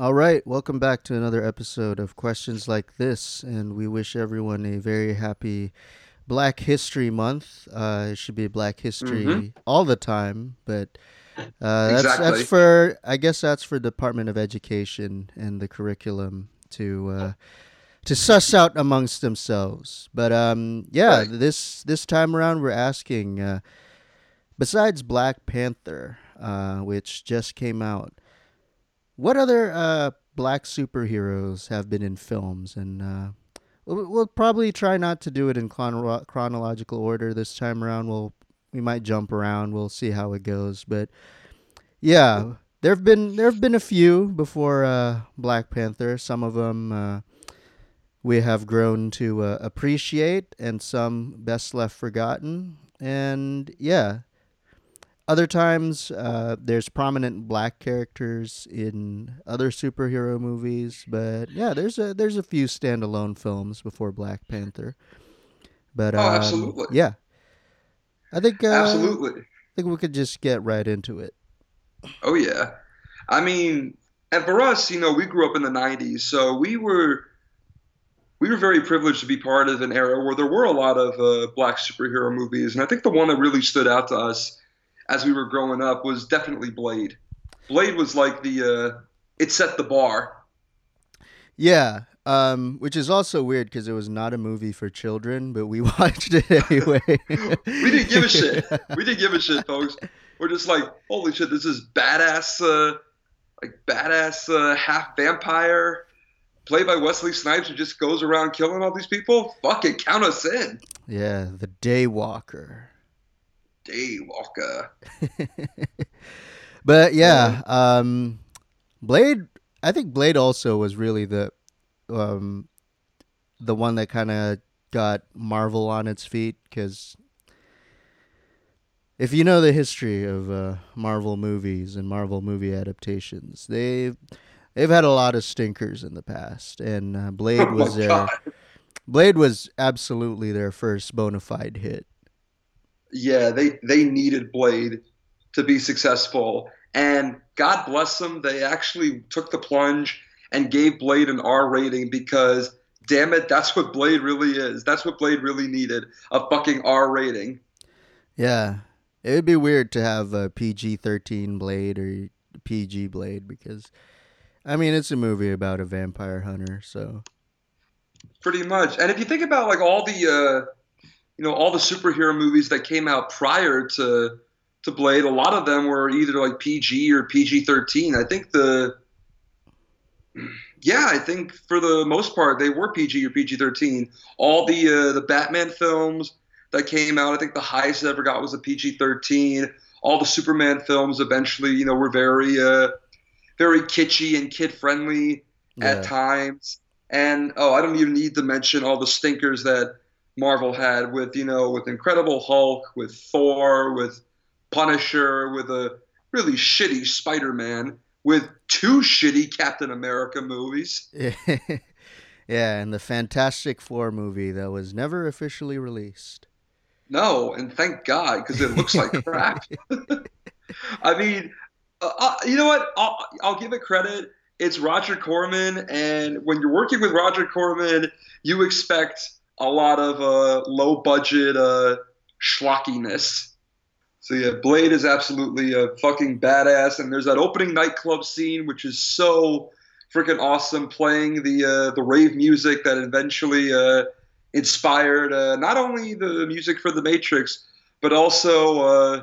All right, welcome back to another episode of Questions Like This, and we wish everyone a very happy Black History Month. Uh, it should be Black History Mhm. all the time, but uh, that's Exactly. that's for I guess that's for Department of Education and the curriculum to uh, to suss out amongst themselves. But um, yeah, Right. this this time around we're asking. Uh, besides Black Panther, uh, which just came out, what other uh, black superheroes have been in films? And uh, we'll, we'll probably try not to do it in chrono- chronological order this time around. We'll we might jump around. We'll see how it goes. But yeah, there've been there've been a few before uh, Black Panther. Some of them. Uh, we have grown to uh, appreciate, and some best left forgotten. And yeah, other times, uh, there's prominent black characters in other superhero movies, but yeah, there's a there's a few standalone films before Black Panther. But Oh, um, absolutely. yeah, I think uh, Absolutely. I think we could just get right into it. Oh yeah. I mean, and for us, you know, we grew up in the '90s, so we were we were very privileged to be part of an era where there were a lot of uh, black superhero movies, and I think the one that really stood out to us as we were growing up was definitely Blade. Blade was like the uh, it set the bar. Yeah, um, which is also weird because it was not a movie for children, but we watched it anyway. we didn't give a shit. We didn't give a shit, folks. We're just like, holy shit, this is badass, uh, like badass uh, half vampire, played by Wesley Snipes, who just goes around killing all these people. Fucking count us in, Yeah, the Daywalker. Daywalker. but yeah, um, Blade. I think Blade also was really the, um, the one that kind of got Marvel on its feet because. If you know the history of uh, Marvel movies and Marvel movie adaptations, they've they've had a lot of stinkers in the past, and uh, Blade Oh was my their god. Blade was absolutely their first bona fide hit. Yeah, they they needed Blade to be successful, and God bless them, they actually took the plunge and gave Blade an R rating because. Damn it, that's what Blade really is. That's what Blade really needed a fucking R rating. Yeah, it would be weird to have a PG thirteen Blade or PG Blade because, I mean, it's a movie about a vampire hunter. So Pretty much. And if you think about like all the uh, you know all the superhero movies that came out prior to to Blade, a lot of them were either like PG or PG-13. I think the yeah, I think for the most part they were PG or PG-13. All the uh, the Batman films that came out, I think the highest I ever got was a PG-13. All the Superman films eventually, you know, were very uh, very kitschy and kid-friendly yeah, at times. And oh, I don't even need to mention all the stinkers that Marvel had with you know with Incredible Hulk, with Thor, with Punisher, with a really shitty Spider-Man, with two shitty Captain America movies. yeah, and the Fantastic Four movie that was never officially released. No, and thank God because it looks like crap. I mean, uh, uh, you know what? I'll, I'll give it credit. It's Roger Corman, and when you're working with Roger Corman, you expect a lot of uh, low budget uh, schlockiness. So yeah, Blade is absolutely a fucking badass, and there's that opening nightclub scene which is so freaking awesome, playing the uh, the rave music that eventually uh, inspired uh, not only the music for The Matrix, but also uh,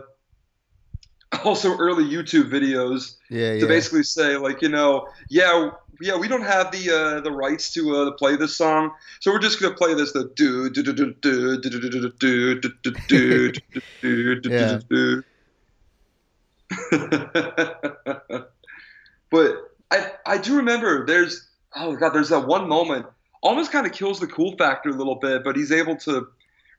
also early YouTube videos Yeah, to yeah. basically say like you know yeah yeah we don't have the uh, the rights to uh, play this song so we're just gonna play this the do do do do do do do do do do do do do do do Yeah. do but I I do remember there's oh god there's that one moment almost kind of kills the cool factor a little bit but he's able to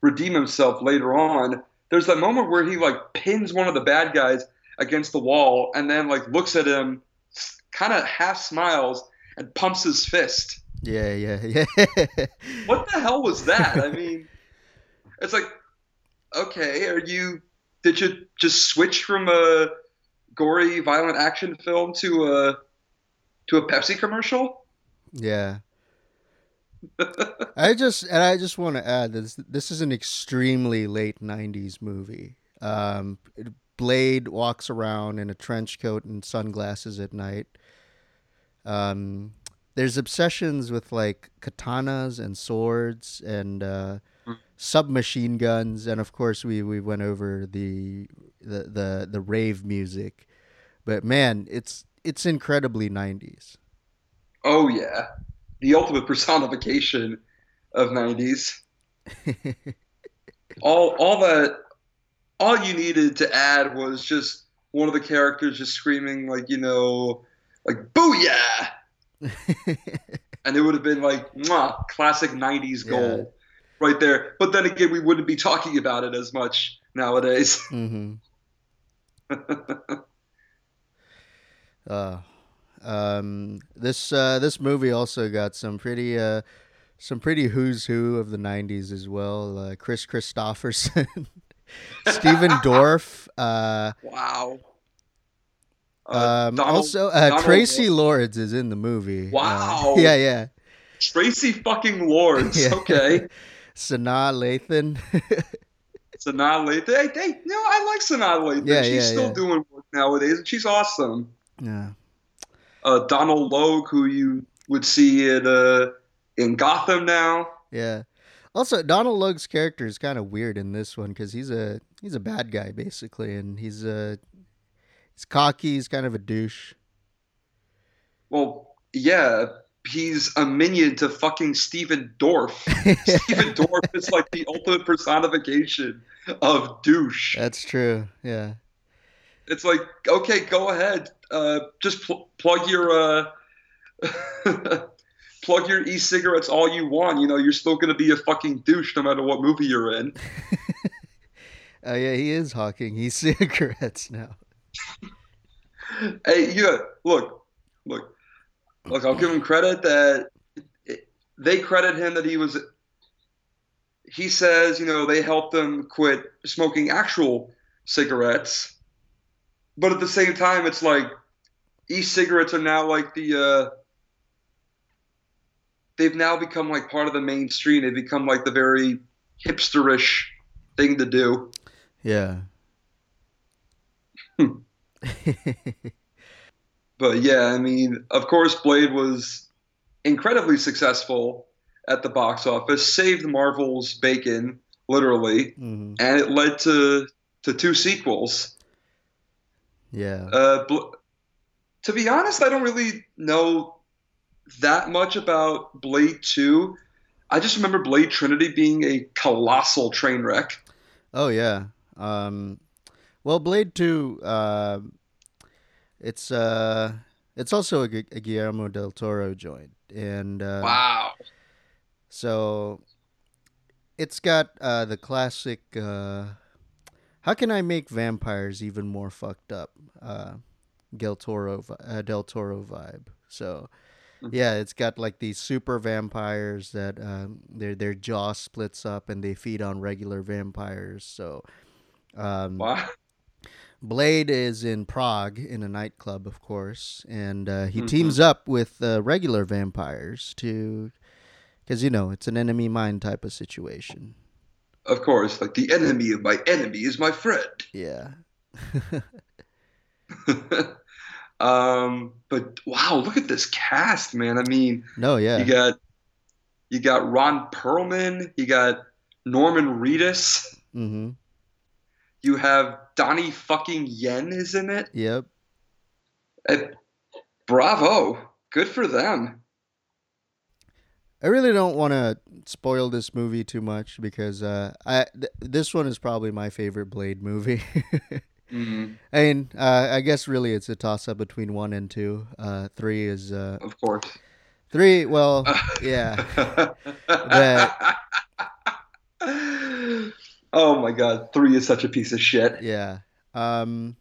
redeem himself later on there's that moment where he like pins one of the bad guys against the wall and then like looks at him kind of half smiles and pumps his fist Yeah, yeah, yeah. what the hell was that i mean it's like okay are you did you just switch from a gory violent action film to a to a Pepsi commercial. Yeah. I just and I just want to add this this is an extremely late 90s movie. Um, Blade walks around in a trench coat and sunglasses at night. Um, there's obsessions with like katanas and swords and uh, submachine guns, and of course we, we went over the, the the the rave music. But man, it's it's incredibly 90s. Oh yeah, the ultimate personification of 90s. all all that all you needed to add was just one of the characters just screaming like you know like booyah! And it would have been like mwah, classic 90s gold yeah. right there. But then again we wouldn't be talking about it as much nowadays. Mm-hmm. uh, um, this uh, this movie also got some pretty uh, some pretty who's who of the 90s as well uh, Kris Stephen Dorff. Uh, wow. Uh, um, Donald, also, uh, Traci Lords is in the movie. Uh, wow. yeah, yeah. Tracy fucking Lords. yeah. Okay. Sanaa Lathan. Sanaa Lathan. Hey, hey, no, I like Sanaa Lathan. Yeah, she's yeah, still yeah. doing work nowadays, and she's awesome. Yeah. Uh, Donald Logue, who you would see it uh, in Gotham now. Yeah. Also, Donald Logue's character is kind of weird in this one because he's a he's a bad guy basically, and he's a he's cocky. He's kind of a douche. Well, yeah, he's a minion to fucking Stephen Dorff. Stephen Dorff is like the ultimate personification of douche. That's true. Yeah. It's like okay, go ahead. Uh, just pl- plug your uh, plug your e-cigarettes all you want. You know, you're still going to be a fucking douche no matter what movie you're in. Oh yeah, he is hawking e-cigarettes now. hey, yeah, look, look, look. I'll give him credit that it, they credit him that he was. He says, you know, they helped him quit smoking actual cigarettes, but at the same time, it's like e-cigarettes are now like the uh, they've now become like part of the mainstream. They've become like the very hipsterish thing to do. Yeah. but yeah, I mean, of course, Blade was incredibly successful at the box office, saved Marvel's bacon literally, mm-hmm. and it led to to two sequels. Yeah. Uh, to be honest, I don't really know that much about Blade 2. I just remember Blade Trinity being a colossal train wreck. Oh yeah. Um, well, Blade 2 uh, it's uh it's also a, a, Guillermo del Toro joint and uh, Wow. So it's got uh, the classic uh, how can I make vampires even more fucked up? Uh, Del Toro, uh, Del Toro vibe. So. Yeah, it's got like these super vampires that um, their their jaw splits up and they feed on regular vampires. So, um, wow. Blade is in Prague in a nightclub, of course, and uh, he mm-hmm. teams up with uh, regular vampires to, because you know it's an enemy mine type of situation. Of course, like the enemy of my enemy is my friend. Yeah. Um, but wow, look at this cast, man. I mean, no, yeah, you got you got Ron Perlman, you got Norman Reedus, mm-hmm. you have Donnie fucking Yen is in it. Yep. bravo, good for them. I really don't want to spoil this movie too much because uh, I th- this one is probably my favorite Blade movie. Mm-hmm. I mean, uh, I guess really it's a toss up between one and two. Uh, three is, uh, of course, three. Well, yeah. but, oh my god, three is such a piece of shit. Yeah. Um,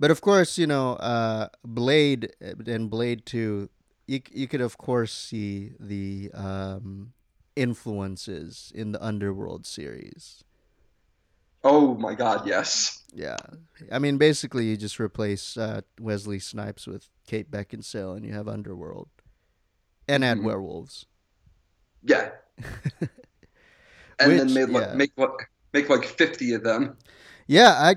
but of course, you know, uh, Blade and Blade Two, you you could of course see the um, influences in the Underworld series. Oh my God, yes. Yeah, I mean, basically, you just replace uh, Wesley Snipes with Kate Beckinsale, and you have Underworld, and add Mhm. werewolves. Yeah. and Which- then made like yeah. make like make like fifty of them. Yeah, I,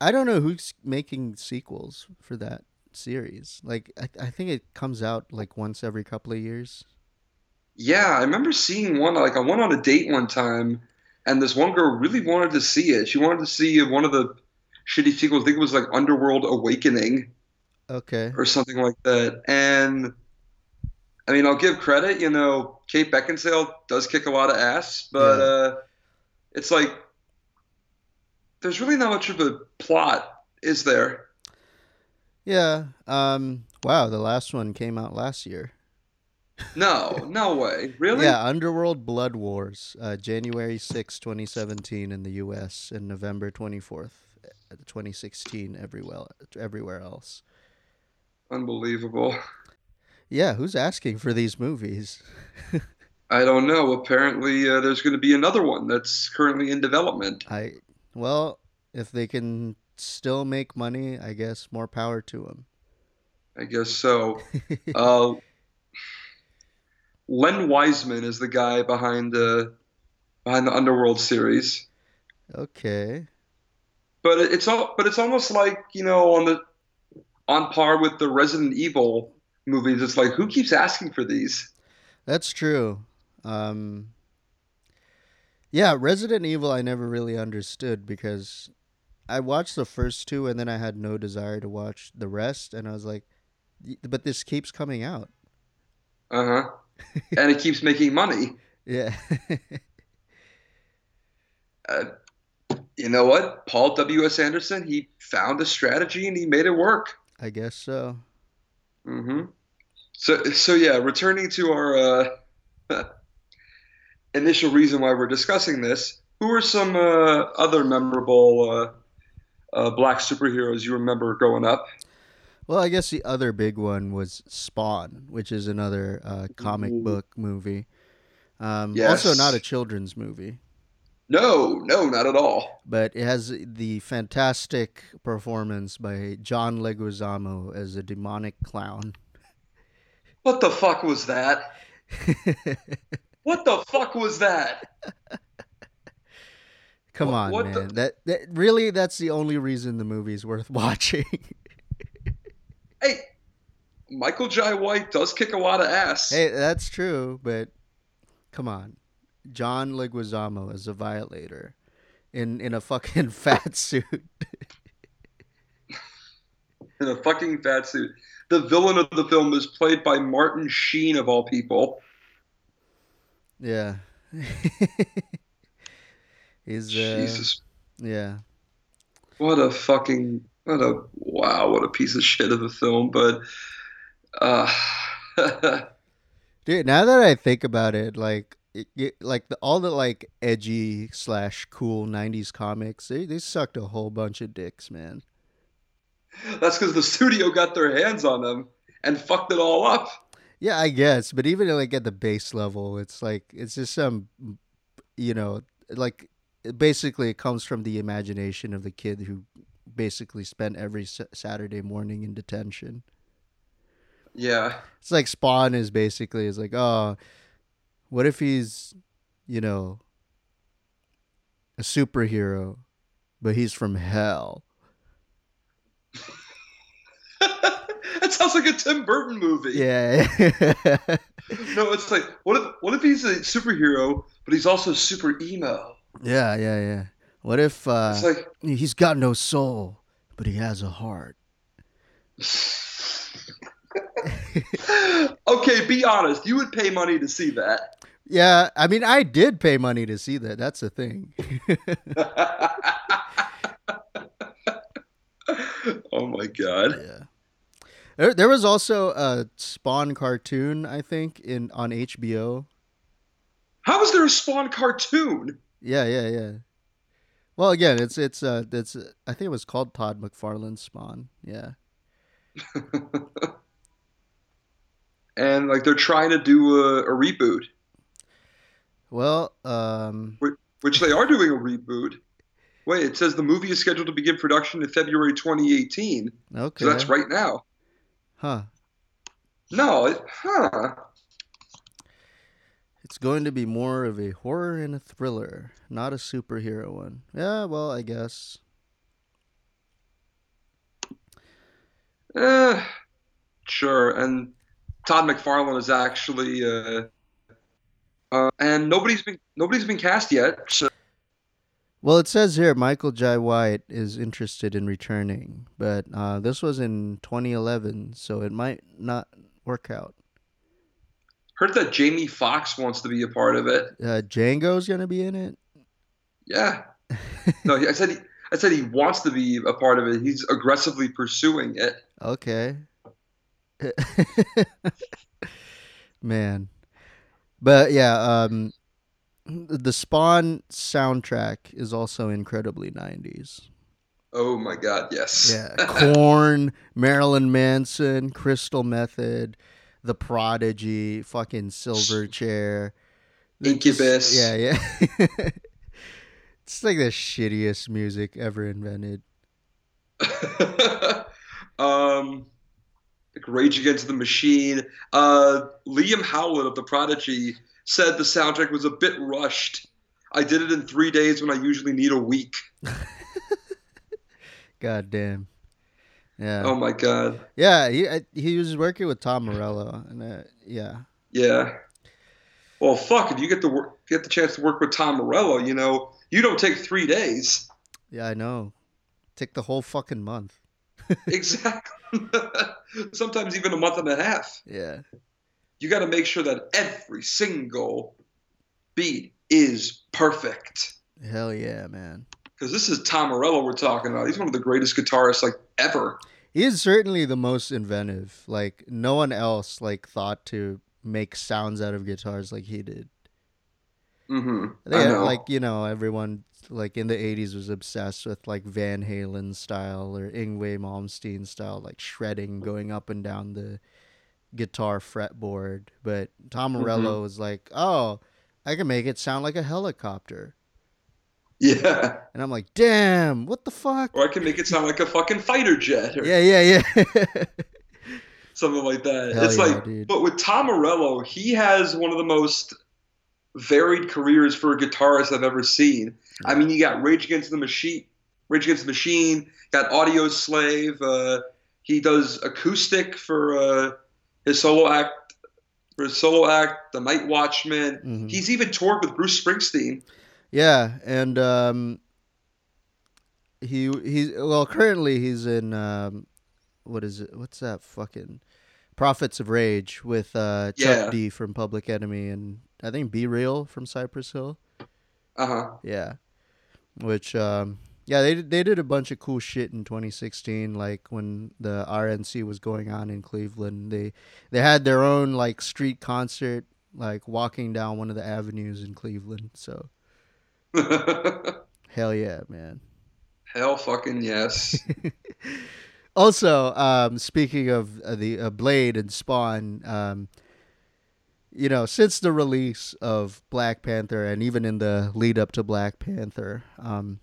I don't know who's making sequels for that series. Like, I, I think it comes out like once every couple of years. Yeah, I remember seeing one. Like I went on a date one time, and this one girl really wanted to see it. She wanted to see one of the shitty sequels. I think it was like Underworld Awakening Okay. or something like that. And I mean, I'll give credit. You know, Kate Beckinsale does kick a lot of ass, but Yeah. uh, it's like there's really not much of a plot, is there? Yeah. Um. Wow. The last one came out last year. No, no way. Really? Yeah. Underworld Blood Wars. Uh, January 6, 2017 in the U.S. and November 24th, uh, 2016 everywhere everywhere else. Unbelievable. Yeah. Who's asking for these movies? I don't know. Apparently, uh, there's going to be another one that's currently in development. I. Well, if they can still make money, I guess more power to them. I guess so. Uh, Len Wiseman is the guy behind the behind the Underworld series, Okay. but it's all but it's almost like you know on the on par with the Resident Evil movies. It's like who keeps asking for these? That's true. Um, yeah, Resident Evil I never really understood because I watched the first two and then I had no desire to watch the rest, and I was like, but this keeps coming out. Uh huh. and it keeps making money. Yeah. Uh, you know what? Paul W. S. Anderson he found a strategy and he made it work. I guess so. Mm-hmm. So, so yeah, returning to our uh, initial reason why we're discussing this, who are some uh, other memorable uh, uh, black superheroes you remember growing up? Well, I guess the other big one was Spawn, which is another uh, comic Ooh. book movie. Um, Yes. Also, not a children's movie, No, no, not at all. but it has the fantastic performance by John Leguizamo as a demonic clown. What the fuck was that? What the fuck was that? Come What- on, what the- man. That, that really that's the only reason the movie's worth watching. Hey, Michael Jai White does kick a lot of ass. hey, that's true, but come on. John Leguizamo is a violator in in a fucking fat suit. in a fucking fat suit. The villain of the film is played by Martin Sheen of all people. yeah. He's uh, Jesus, yeah. what a fucking what a wow, what a piece of shit of a film. But uh, Dude, now that I think about it, like it, it- like the, all the like edgy slash cool '90s comics, they they sucked a whole bunch of dicks, man. that's because the studio got their hands on them and fucked it all up. Yeah, I guess, but even like at the base level, it's like it's just some, you know, like basically it comes from the imagination of the kid who basically spent every Sa- Saturday morning in detention. Yeah, It's like Spawn is basically is like, oh, what if he's, you know, a superhero, but he's from hell. that sounds like a Tim Burton movie. Yeah. No, it's like what if what if he's a superhero, but he's also super emo? yeah, yeah, yeah. What if uh, like he's got no soul, but he has a heart? okay, be honest. You would pay money to see that. Yeah, I mean, I did pay money to see that. That's the thing. oh my god. yeah. There, there was also a Spawn cartoon, I think, in on HBO. How is there a Spawn cartoon? Yeah, yeah, yeah. Well, again, it's it's uh it's I think it was called Todd McFarlane's Spawn. Yeah. and like they're trying to do a, a reboot, Well, um, which they are doing a reboot. Wait, it says the movie is scheduled to begin production in February 2018. Okay. So that's right now. Huh. No, it, huh? It's going to be more of a horror and a thriller, not a superhero one. Yeah, well, I guess. Eh, sure. And Todd McFarlane is actually, uh, uh, and nobody's been nobody's been cast yet. So Well, it says here Michael Jai White is interested in returning, but uh, this was in 2011, so it might not work out. Heard that Jamie Foxx wants to be a part of it. Uh, Django's gonna be in it. Yeah. No, I said he, I said he wants to be a part of it. He's aggressively pursuing it. Okay. Man. But yeah, um the Spawn soundtrack is also incredibly 90s. Oh my God, yes. Yeah, Korn, Marilyn Manson, Crystal Method, The Prodigy, fucking Silverchair, They just- Incubus. yeah, yeah. it's like the shittiest music ever invented. um, like Rage Against the Machine. Uh, Liam Howlett of The Prodigy said the soundtrack was a bit rushed. I did it in three days when I usually need a week. God damn. Yeah. Oh my God. Yeah, he he was working with Tom Morello, and uh, yeah, Yeah. Well, fuck! If you get the work, get the chance to work with Tom Morello, you know, you don't take three days. yeah, I know. Take the whole fucking month. exactly. Sometimes even a month and a half. Yeah, You got to make sure that every single beat is perfect. hell yeah, man. Because this is Tom Morello we're talking about. He's one of the greatest guitarists like ever. He is certainly the most inventive. Like no one else like thought to make sounds out of guitars like he did. Mm-hmm. Know. like you know, everyone like in the '80s was obsessed with like Van Halen style or Yngwie Malmsteen style, like shredding, going up and down the guitar fretboard. But Tom Mm-hmm. Morello was like, "Oh, I can make it sound like a helicopter," yeah. and I'm like, "Damn, what the fuck?" Or I can make it sound like a fucking fighter jet or Yeah, yeah, yeah. something like that. Hell it's yeah, like, dude. but with Tom Morello, he has one of the most varied careers for a guitarist I've ever seen. I mean, you got Rage Against the Machine, Rage Against the Machine, got Audioslave. Uh, he does acoustic for uh, his solo act, for his solo act, The Nightwatchman. Mhm. He's even toured with Bruce Springsteen. Yeah, and um, he he's well currently he's in um, what is it? What's that fucking Prophets of Rage with uh, Chuck Yeah. D from Public Enemy and I think B-Real from Cypress Hill. Uh huh. Yeah, which um, yeah they they did a bunch of cool shit in 2016 like when the RNC was going on in Cleveland they they had their own like street concert like walking down one of the avenues in Cleveland so hell yeah man Hell fucking yes. also, um, speaking of uh, the uh, Blade and Spawn, um, you know, since the release of Black Panther and even in the lead up to Black Panther, um,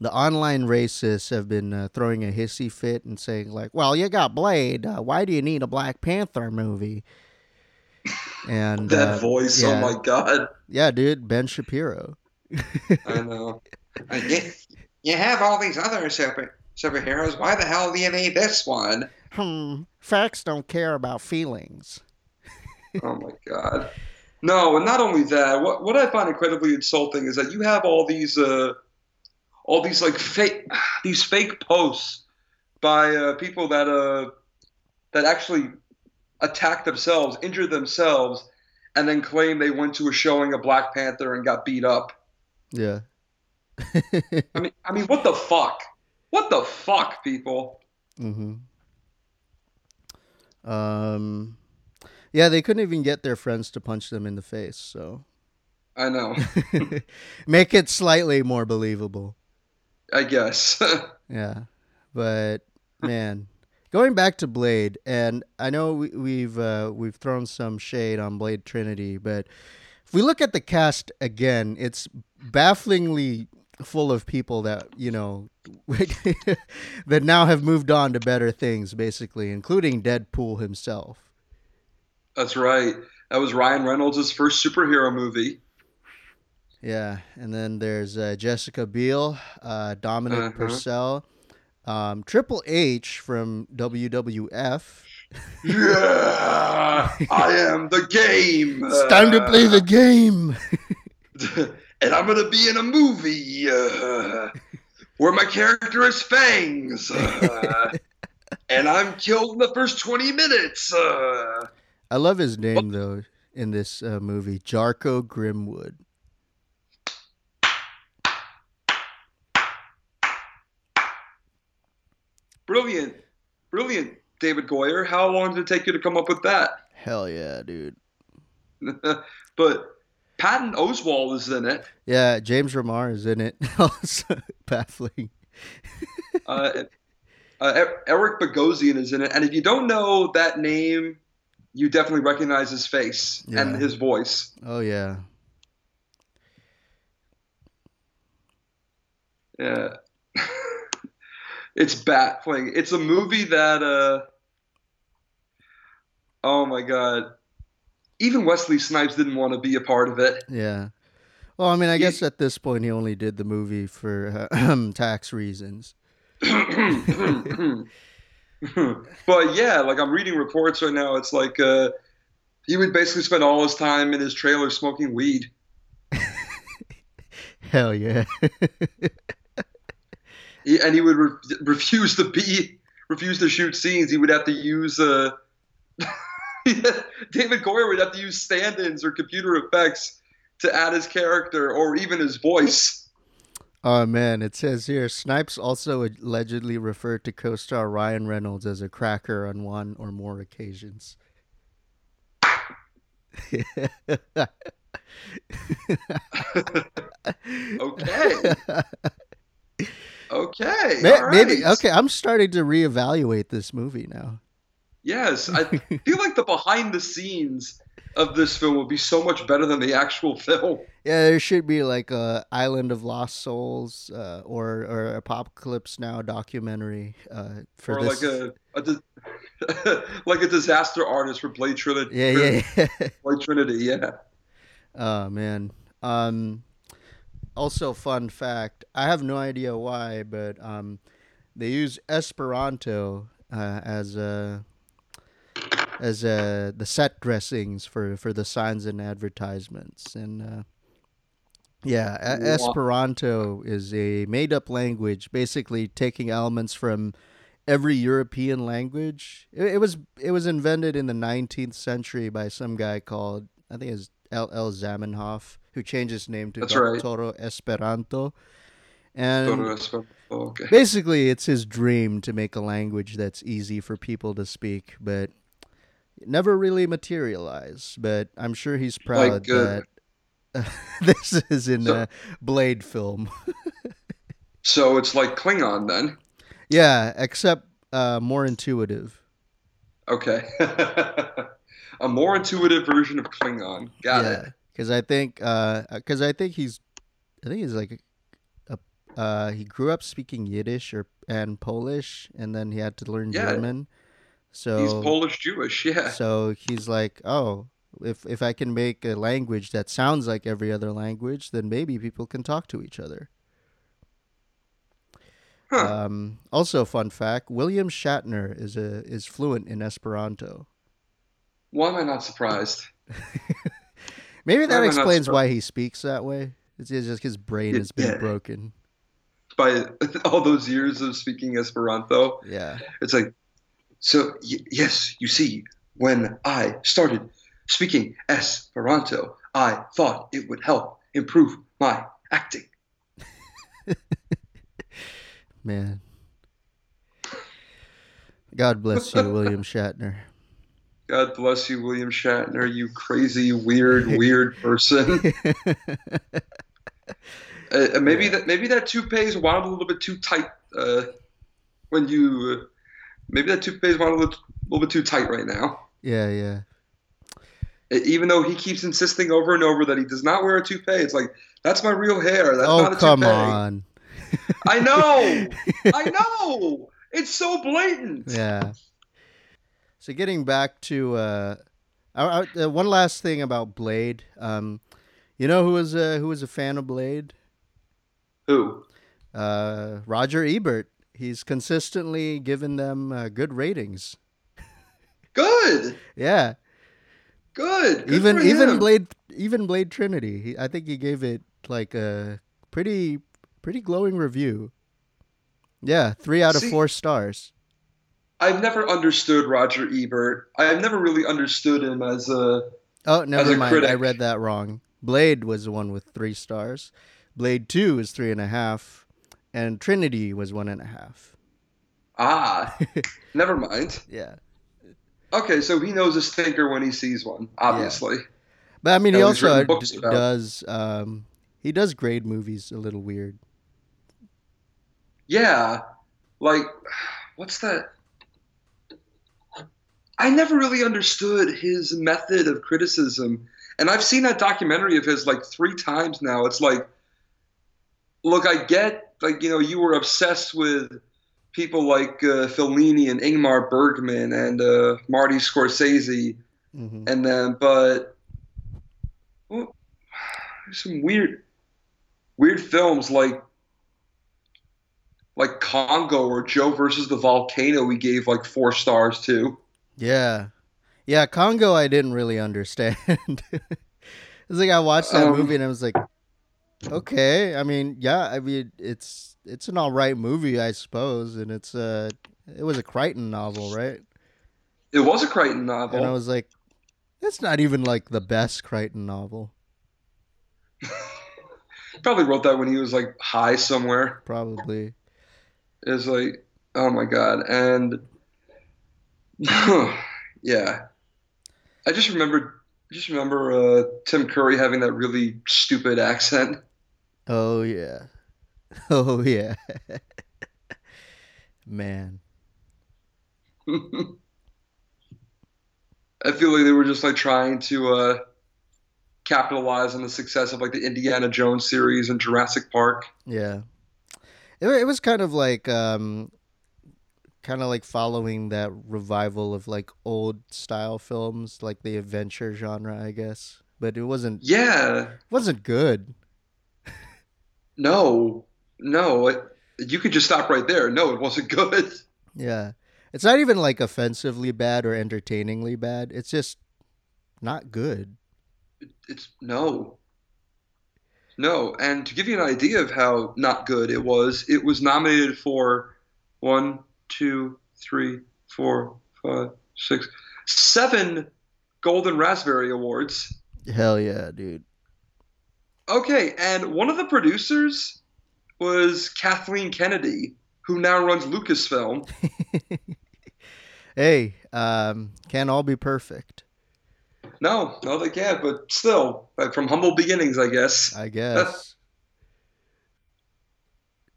the online racists have been uh, throwing a hissy fit and saying like, "Well, you got Blade. Uh, why do you need a Black Panther movie?" And that uh, voice, yeah, oh my god. yeah, dude, Ben Shapiro. I know. I you have all these other super, superheroes. Why the hell do you need this one? Hmm, facts don't care about feelings. Oh my god. No, and not only that, what what I find incredibly insulting is that you have all these uh all these like fake these fake posts by uh, people that uh that actually attack themselves, injure themselves, and then claim they went to a showing of Black Panther and got beat up. Yeah. I mean I mean what the fuck? What the fuck, people? Mm-hmm. Um, yeah, they couldn't even get their friends to punch them in the face. So I know. make it slightly more believable. I guess. Yeah, but man, going back to Blade, and I know we, we've uh, we've thrown some shade on Blade Trinity, but if we look at the cast again, it's bafflingly full of people that you know that now have moved on to better things, basically, including Deadpool himself. That's right. That was Ryan Reynolds' first superhero movie. Yeah, and then there's uh, Jessica Biel, uh, Dominic Uh-huh. Purcell, um, Triple H from WWF. Yeah, I am the game. It's time to play the game. and I'm gonna be in a movie uh, where my character is Fangs, uh, and I'm killed in the first 20 minutes. Uh, I love his name though in this uh, movie, Jarko Grimwood. brilliant, brilliant, David Goyer. How long did it take you to come up with that? Hell yeah, dude. but Patton Oswalt is in it. Yeah, James Remar is in it. also baffling. Uh, uh, Eric Bogosian is in it, and if you don't know that name, you definitely recognize his face and his voice. Oh yeah. Yeah. it's baffling. It's a movie that uh Oh my god. Even Wesley Snipes didn't want to be a part of it. Yeah. Well, I mean, I He- guess at this point he only did the movie for uh, tax reasons. but yeah, like I'm reading reports right now. It's like uh, he would basically spend all his time in his trailer smoking weed. Hell yeah. He, and he would re- refuse to be, refuse to shoot scenes. He would have to use. Uh, David Goyer would have to use stand-ins or computer effects to add his character or even his voice. oh man, it says here Snipes also allegedly referred to co-star Ryan Reynolds as a cracker on one or more occasions. Okay. Okay. May- all Maybe okay. I'm starting to reevaluate this movie now. Yes, I feel like the behind the scenes of this film would be so much better than the actual film. Yeah, there should be like a Island of Lost Souls uh, or or Apocalypse Now documentary uh, for or this. like a, a dis- like a disaster artist for Blade Trinity. yeah, yeah, yeah. Blade Trinity, yeah. oh man. Um. Also, fun fact: I have no idea why, but um, they use Esperanto uh, as a as uh, the set dressings for for the signs and advertisements and. Uh, yeah. Esperanto is a made up language, basically taking elements from every European language. It, it was it was invented in the 19th century by some guy called I think it's L. L. Zamenhof, who changed his name to That's right. Toro Esperanto. And Photo Esper- okay. basically, it's his dream to make a language that's easy for people to speak, but it never really materialized. But I'm sure he's proud Like, uh, that this is in So- a Blade film. So it's like Klingon then. yeah, except uh, more intuitive. Okay. a more intuitive version of Klingon. Got it. because I think because I think he's I think he's like a, uh, he grew up speaking Yiddish or and Polish, and then he had to learn Yeah. German. So He's Polish Jewish, yeah. So he's like, oh, if if I can make a language that sounds like every other language, then maybe people can talk to each other. Huh. Um, also, fun fact: William Shatner is a is fluent in Esperanto. Why am I not surprised? Maybe that Why am I not explains why he speaks that way. It's just his brain has been Yeah. broken. By all those years of speaking Esperanto, Yeah. it's like, so y- yes, you see, when I started speaking Esperanto, I thought it would help improve my acting. Man. God bless you, William Shatner. God bless you, William Shatner, you crazy, weird, weird person. Uh, uh, maybe that maybe that toupee is wound a little bit too tight uh, when you. Maybe that toupee is a little, little bit too tight right now. yeah, yeah. Even though he keeps insisting over and over that he does not wear a toupee, it's like That's my real hair. That's oh not a come toupee. on. I know. I know. It's so blatant. Yeah. So getting back to uh, I, I, uh, one last thing about Blade. Um, you know who was uh, who was a fan of Blade? Who? Uh, Roger Ebert. He's consistently given them uh, good ratings. Good. Yeah. Good. Good even even. Blade even Blade Trinity. He, I think he gave it like a pretty pretty glowing review. Yeah, three out of See- four stars. I've never understood Roger Ebert. I've never really understood him as a. Oh, never a mind. I read that wrong. Blade was the one with three stars. Blade Two is three and a half, and Trinity was one and a half. Ah, never mind. Yeah, Okay, so he knows a stinker when he sees one, obviously. but I mean, he also d- does. Um, he does grade movies a little weird. Yeah, like, what's that? I never really understood his method of criticism. And I've seen that documentary of his like three times now. It's like, look, I get, like, you know, you were obsessed with people like uh, Fellini and Ingmar Bergman and uh, Marty Scorsese. hmm And then, but well, some weird, weird films like like Congo or Joe versus the Volcano. We gave like four stars to. Yeah, yeah. Congo, I didn't really understand. it's like I watched that Um, movie and I was like, okay. I mean, yeah. I mean, it's it's an all right movie, I suppose, and it's uh it was a Crichton novel, right? It was a Crichton novel, And I was like, it's not even like the best Crichton novel, Probably wrote that when he was like high somewhere. probably. It was like, oh my god, and yeah, I just remember, just remember uh, Tim Curry having that really stupid accent. Oh yeah, oh yeah, man. I feel like they were just like trying to uh, capitalize on the success of like the Indiana Jones series and Jurassic Park. Yeah. It, it was kind of like um kind of like following that revival of like old style films like the adventure genre, I guess. But it wasn't Yeah, It wasn't good. no, no, it, you could just stop right there. No, it wasn't good. Yeah. It's not even like offensively bad or entertainingly bad. It's just not good. It's no, no. And to give you an idea of how not good it was, it was nominated for one, two, three, four, five, six, seven Golden Raspberry Awards. Hell yeah, dude. Okay, and one of the producers was Kathleen Kennedy, who now runs Lucasfilm. hey, um can't all be perfect, No, no, they can't, but still, like, from humble beginnings, I guess. I guess.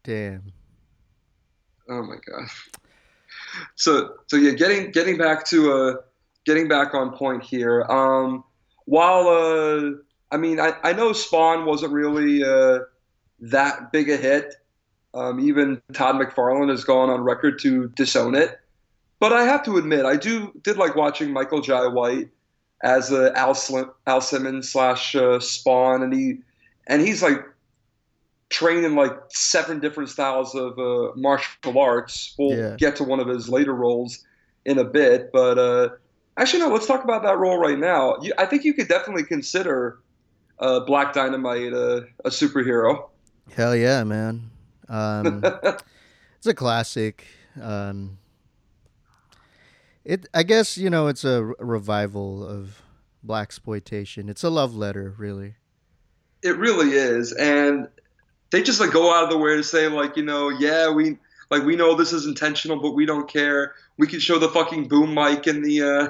Damn. Oh my god. So, so yeah, getting getting back to uh, getting back on point here. Um, while uh, I mean, I, I know Spawn wasn't really uh, that big a hit. Um, even Todd McFarlane has gone on record to disown it. But I have to admit, I do did like watching Michael Jai White as uh, Al, Slim, Al Simmons slash uh, Spawn, and he and he's like trained in like seven different styles of uh, martial arts. We'll Yeah. get to one of his later roles in a bit, but uh, actually, no. Let's talk about that role right now. You, I think you could definitely consider uh, Black Dynamite uh, a superhero. Hell yeah, man. Um it's a classic. Um it I guess, you know, it's a re- revival of black exploitation. It's a love letter, really. It really is, and they just like go out of the way to say like, you know, yeah, we like we know this is intentional, but we don't care. We can show the fucking boom mic in the uh,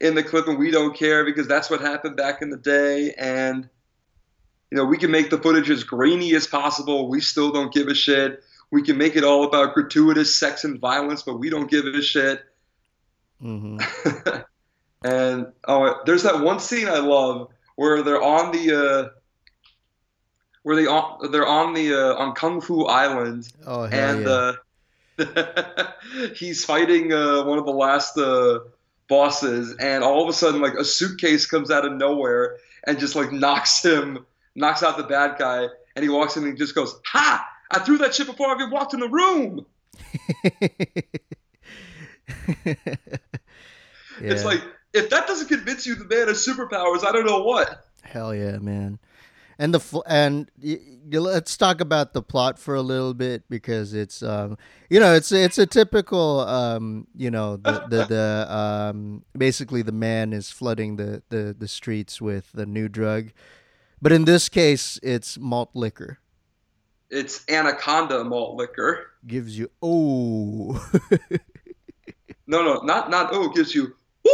in the clip, and we don't care because that's what happened back in the day, and you know, we can make the footage as grainy as possible. We still don't give a shit. We can make it all about gratuitous sex and violence, but we don't give a shit. hmm and oh, there's that one scene I love where they're on the uh, where they on, they're on the uh, on Kung Fu Island, Oh hell and yeah. uh, he's fighting uh, one of the last uh, bosses, and all of a sudden, like a suitcase comes out of nowhere and just like knocks him, knocks out the bad guy, and he walks in and just goes, "Ha! I threw that shit before I even walked in the room." It's like if that doesn't convince you the man has superpowers, I don't know what. Hell yeah, man. And the and y- y- let's talk about the plot for a little bit because it's um you know it's it's a typical um you know the the, the um basically the man is flooding the, the the streets with the new drug, but in this case it's malt liquor. It's Anaconda malt liquor. gives you oh No, no, not not oh, gives you woo,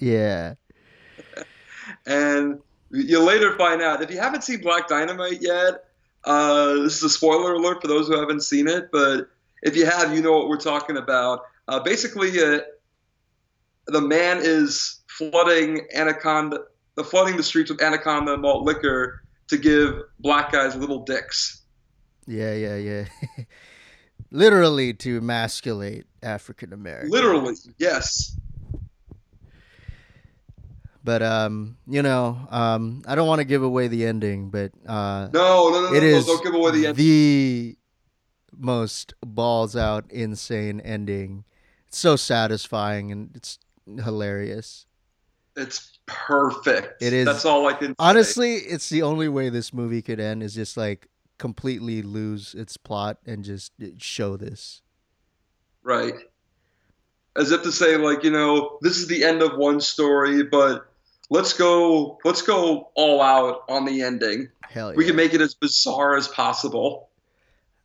yeah. And you later find out if you haven't seen Black Dynamite yet. Uh, this is a spoiler alert for those who haven't seen it, but if you have, you know what we're talking about. Uh, basically, uh, the man is flooding Anaconda, the flooding the streets with Anaconda malt liquor to give black guys little dicks. yeah yeah yeah literally to emasculate African Americans Literally, yes. But um, you know, um, I don't want to give away the ending, but uh, No, no, no, it no, is don't give away the end. the most balls out, insane ending. It's so satisfying and it's hilarious. It's perfect. It is- That's all I can say. Honestly, it's the only way this movie could end is just like completely lose its plot and just show this. Right. As if to say, like, you know, this is the end of one story, but let's go let's go all out on the ending. Hell yeah. We can make it as bizarre as possible.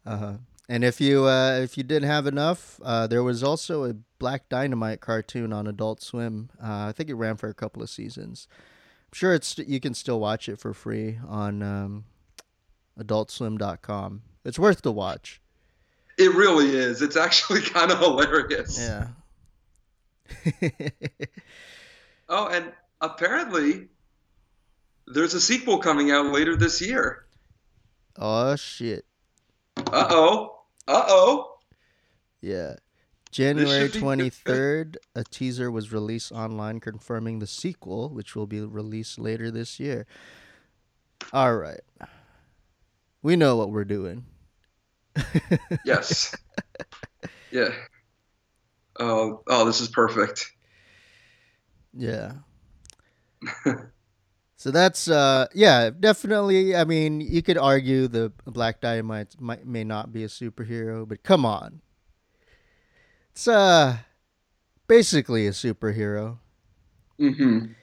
Uh-huh. And if you uh, if you didn't have enough, uh, there was also a Black Dynamite cartoon on Adult Swim. Uh, I think it ran for a couple of seasons. I'm sure it's you can still watch it for free on um, AdultSwim.com. It's worth the watch. It really is. It's actually kind of hilarious. Yeah. Oh, and apparently there's a sequel coming out later this year. oh shit. Uh oh. Uh oh. Yeah. January should be good. 23rd, a teaser was released online confirming the sequel, which will be released later this year. All right. We know what we're doing. Yes. yeah. Oh, oh, this is perfect. Yeah. so that's uh yeah, definitely I mean, you could argue the Black Dynamite might may not be a superhero, but come on. It's uh basically a superhero. hmm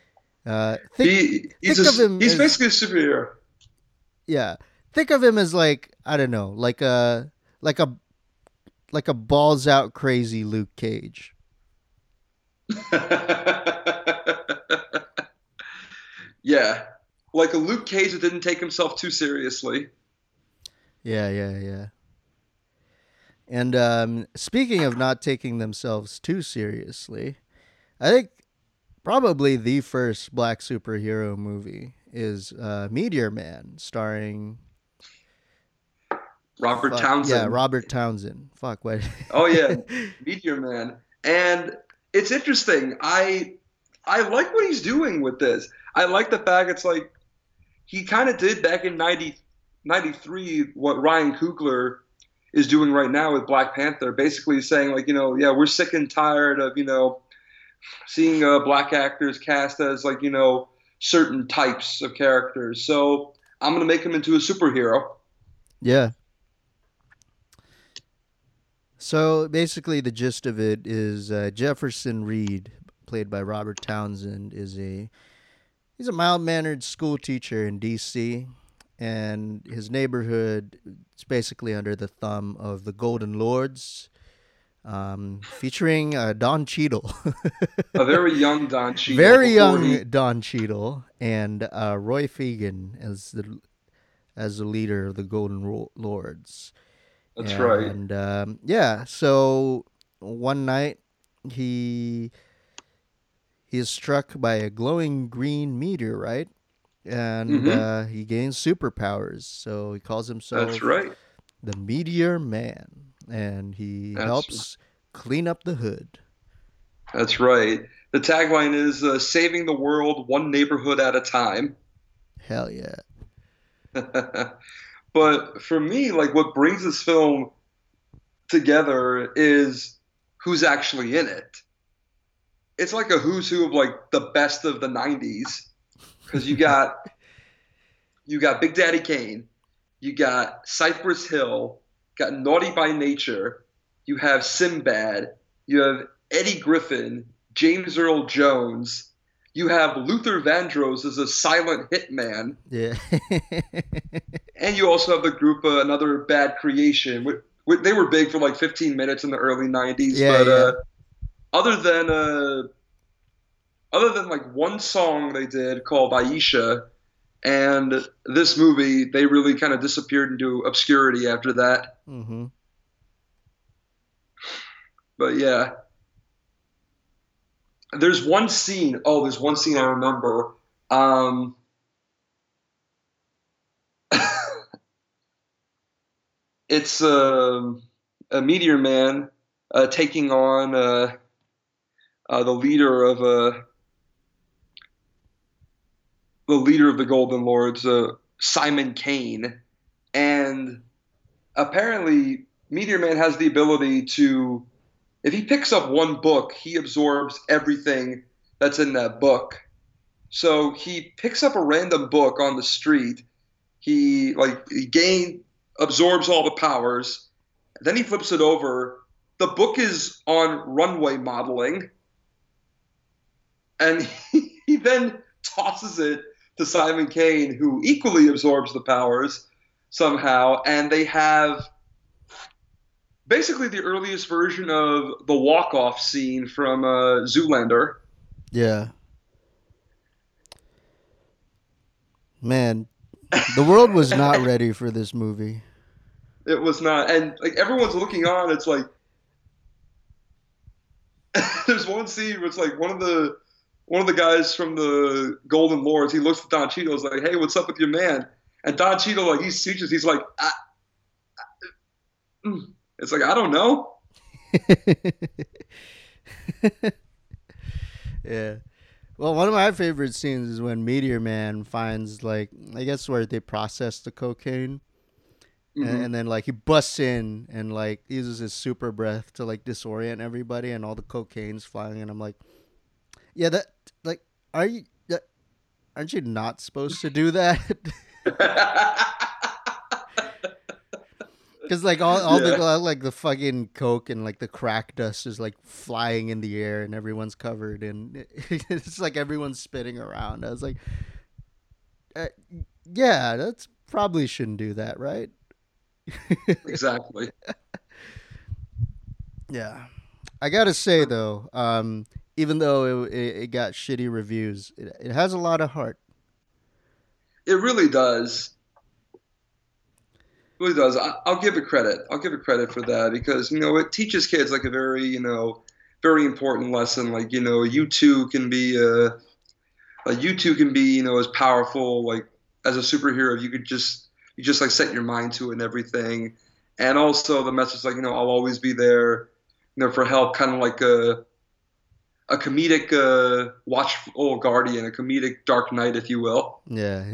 Uh think He, he's think a, of him he's as- basically a superhero. yeah. Think of him as like I don't know, like a like a like a balls out crazy Luke Cage. yeah. Like a Luke Cage that didn't take himself too seriously. Yeah, yeah, yeah. And um, speaking of not taking themselves too seriously, I think probably the first black superhero movie is uh, Meteor Man, starring Robert fuck- Townsend. Yeah, Robert Townsend. Fuck what? Oh yeah, Meteor Man. And it's interesting. I I like what he's doing with this. I like the fact it's like he kind of did back in 90, 93 what Ryan Coogler is doing right now with Black Panther, basically saying like, you know, yeah, we're sick and tired of, you know, seeing uh, black actors cast as like, you know, certain types of characters. So I'm going to make him into a superhero. Yeah. So basically, the gist of it is uh, Jefferson Reed, played by Robert Townsend, is a he's a mild mannered school teacher in D.C. and his neighborhood is basically under the thumb of the Golden Lords, um, featuring uh, Don Cheadle, A very young Don Cheadle. very young he- Don Cheadle, and uh, Roy Fegan as the as the leader of the Golden Lords. That's right. And um, yeah, so one night he he is struck by a glowing green meteorite, and Mhm. uh, he gains superpowers. So he calls himself That's right. the Meteor Man, and he That's- helps clean up the hood. That's right. The tagline is uh, "Saving the world one neighborhood at a time." Hell yeah! but for me, like what brings this film together is who's actually in it. It's like a who's who of like the best of the '90s, because you got you got Big Daddy Kane, you got Cypress Hill, got Naughty by Nature, you have Sinbad, you have Eddie Griffin, James Earl Jones. You have Luther Vandross as a silent hitman, Yeah, and you also have the group uh, Another Bad Creation. Wh- wh- They were big for like 15 minutes in the early 90s, Yeah, but yeah. Uh, other than uh, other than like one song they did called Iesha, and this movie, they really kind of disappeared into obscurity after that. hmm But yeah. There's one scene. Oh, there's one scene I remember. Um, it's um a Meteor Man uh, taking on uh, uh, the leader of uh, the leader of the Golden Lords, Simon Kane, and apparently Meteor Man has the ability to if he picks up one book, he absorbs everything that's in that book. So he picks up a random book on the street. He like he gain absorbs all the powers. Then he flips it over. The book is on runway modeling. And he, he then tosses it to Simon Kane, who equally absorbs the powers somehow. And they have basically the earliest version of the walk-off scene from uh, Zoolander. yeah. Man, the world was not ready for this movie. It was not, and like everyone's looking on. It's like there's one scene where it's like one of the one of the guys from the Golden Lords. He looks at Don Cheadle. Is like, "Hey, what's up with your man?" And Don Cheadle, like he's speechless. He's like, I, I-. "It's like I don't know." yeah. Well, one of my favorite scenes is when Meteor Man finds like I guess where they process the cocaine, Mhm. and, and then like he busts in and like uses his super breath to like disorient everybody, and all the cocaine's flying, and I'm like, yeah, that like are you? That, aren't you not supposed to do that? Because like all, all the Yeah. like the fucking coke and like the crack dust is like flying in the air and everyone's covered and it's like everyone's spitting around. I was like, uh, yeah, that's probably shouldn't do that, right? Exactly. Yeah, I gotta say though, um, even though it, it, it got shitty reviews, it, it has a lot of heart. It really does. It really does. I, I'll give it credit. I'll give it credit for that because you know it teaches kids like a very you know very important lesson. Like you know you too can be uh, uh, you too can be you know as powerful like as a superhero. You could just you just like set your mind to it and everything. And also the message like you know I'll always be there you know for help. Kind of like a a comedic uh, watchful guardian, a comedic Dark Knight, if you will. Yeah.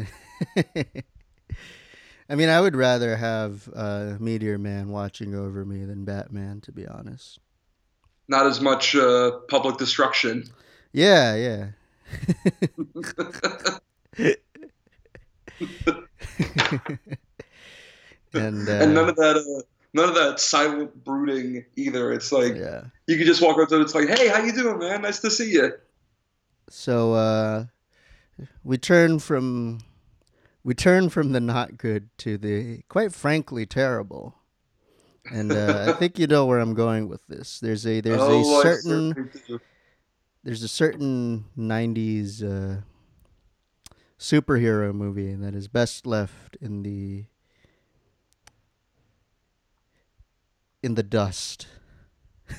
I mean, I would rather have uh, Meteor Man watching over me than Batman, to be honest. not as much uh, public destruction. Yeah, yeah. and, uh, and none of that, uh, none of that silent brooding either. It's like yeah. you can just walk up to it. It's like, hey, how you doing, man? Nice to see you. So uh, we turn from we turn from the not good to the quite frankly terrible. And uh, I think you know where I'm going with this. There's a there's Oh, a certain there's a certain 90s uh, superhero movie that is best left in the in the dust.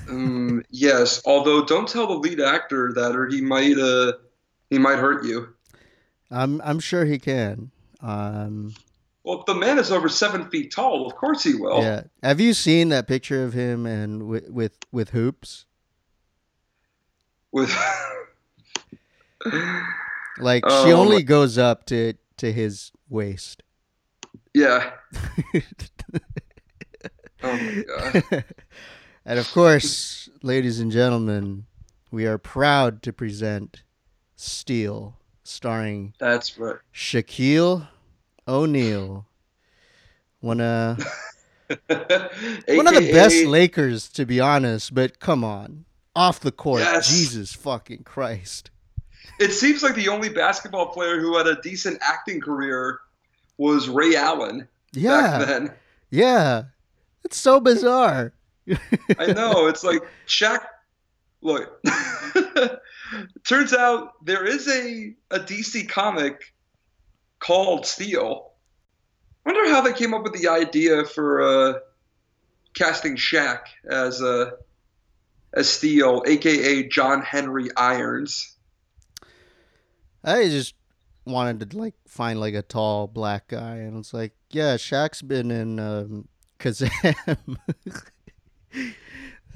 Um, yes, although don't tell the lead actor that, or he might, uh, he might hurt you. I'm I'm sure he can. Um, Well, the man is over seven feet tall, of course he will. yeah. Have you seen that picture of him and with with, with hoops? With Like Oh, she only my- goes up to to his waist. yeah. Oh my god. and of course, ladies and gentlemen, we are proud to present Steel, starring That's right. Shaquille O'Neal. One of uh, one of the best Lakers, to be honest. But come on, off the court, Yes. Jesus fucking Christ! It seems like the only basketball player who had a decent acting career was Ray Allen back Yeah, then. yeah, it's so bizarre. I know. It's like Shaq. Look, turns out there is a a DC comic called Steel. Wonder how they came up with the idea for uh, casting Shaq as uh, as Steel, aka John Henry Irons. I just wanted to like find like a tall black guy, and it's like, yeah, Shaq's been in um, Kazam.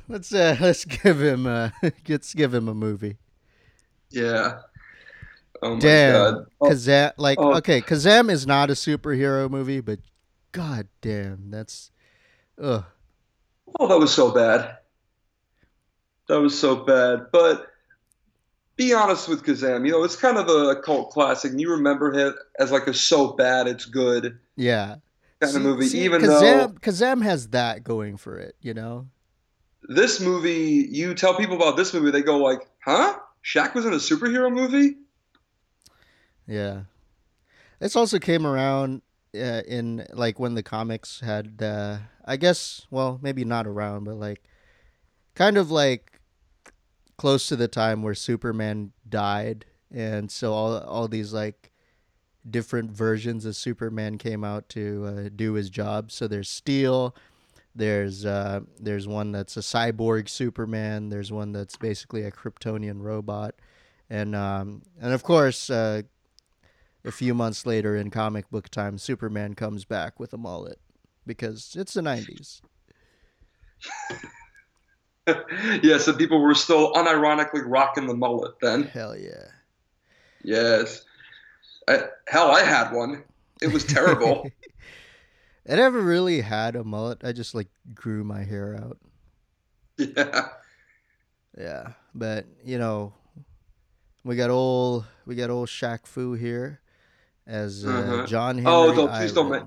let's uh, let's give him a let's give him a movie. Yeah. Oh my Damn, god. Oh, Kazam, like oh. okay, Kazam is not a superhero movie, but god damn, that's ugh. oh, that was so bad. That was so bad. But be honest with Kazam. You know, it's kind of a cult classic. And you remember it as like a so bad it's good Yeah, kind See- of movie. see, even Kazam, Kazam has that going for it, you know. this movie, you tell people about this movie, they go like, "Huh? Shaq was in a superhero movie?" Yeah. This also came around uh, in like when the comics had uh I guess well, maybe not around, but like kind of like close to the time where Superman died and so all all these like different versions of Superman came out to uh, do his job. So there's Steel, there's uh there's one that's a cyborg Superman, there's one that's basically a Kryptonian robot. And um and of course uh a few months later in comic book time, Superman comes back with a mullet because it's the 90s. yeah, so people were still unironically rocking the mullet then. Hell yeah. Yes. I, hell, I had one. It was terrible. I never really had a mullet. I just like grew my hair out. yeah. Yeah. But, you know, we got old we got old Shaq Fu here as uh, Uh-huh. John Henry Oh, don't- please don't ma-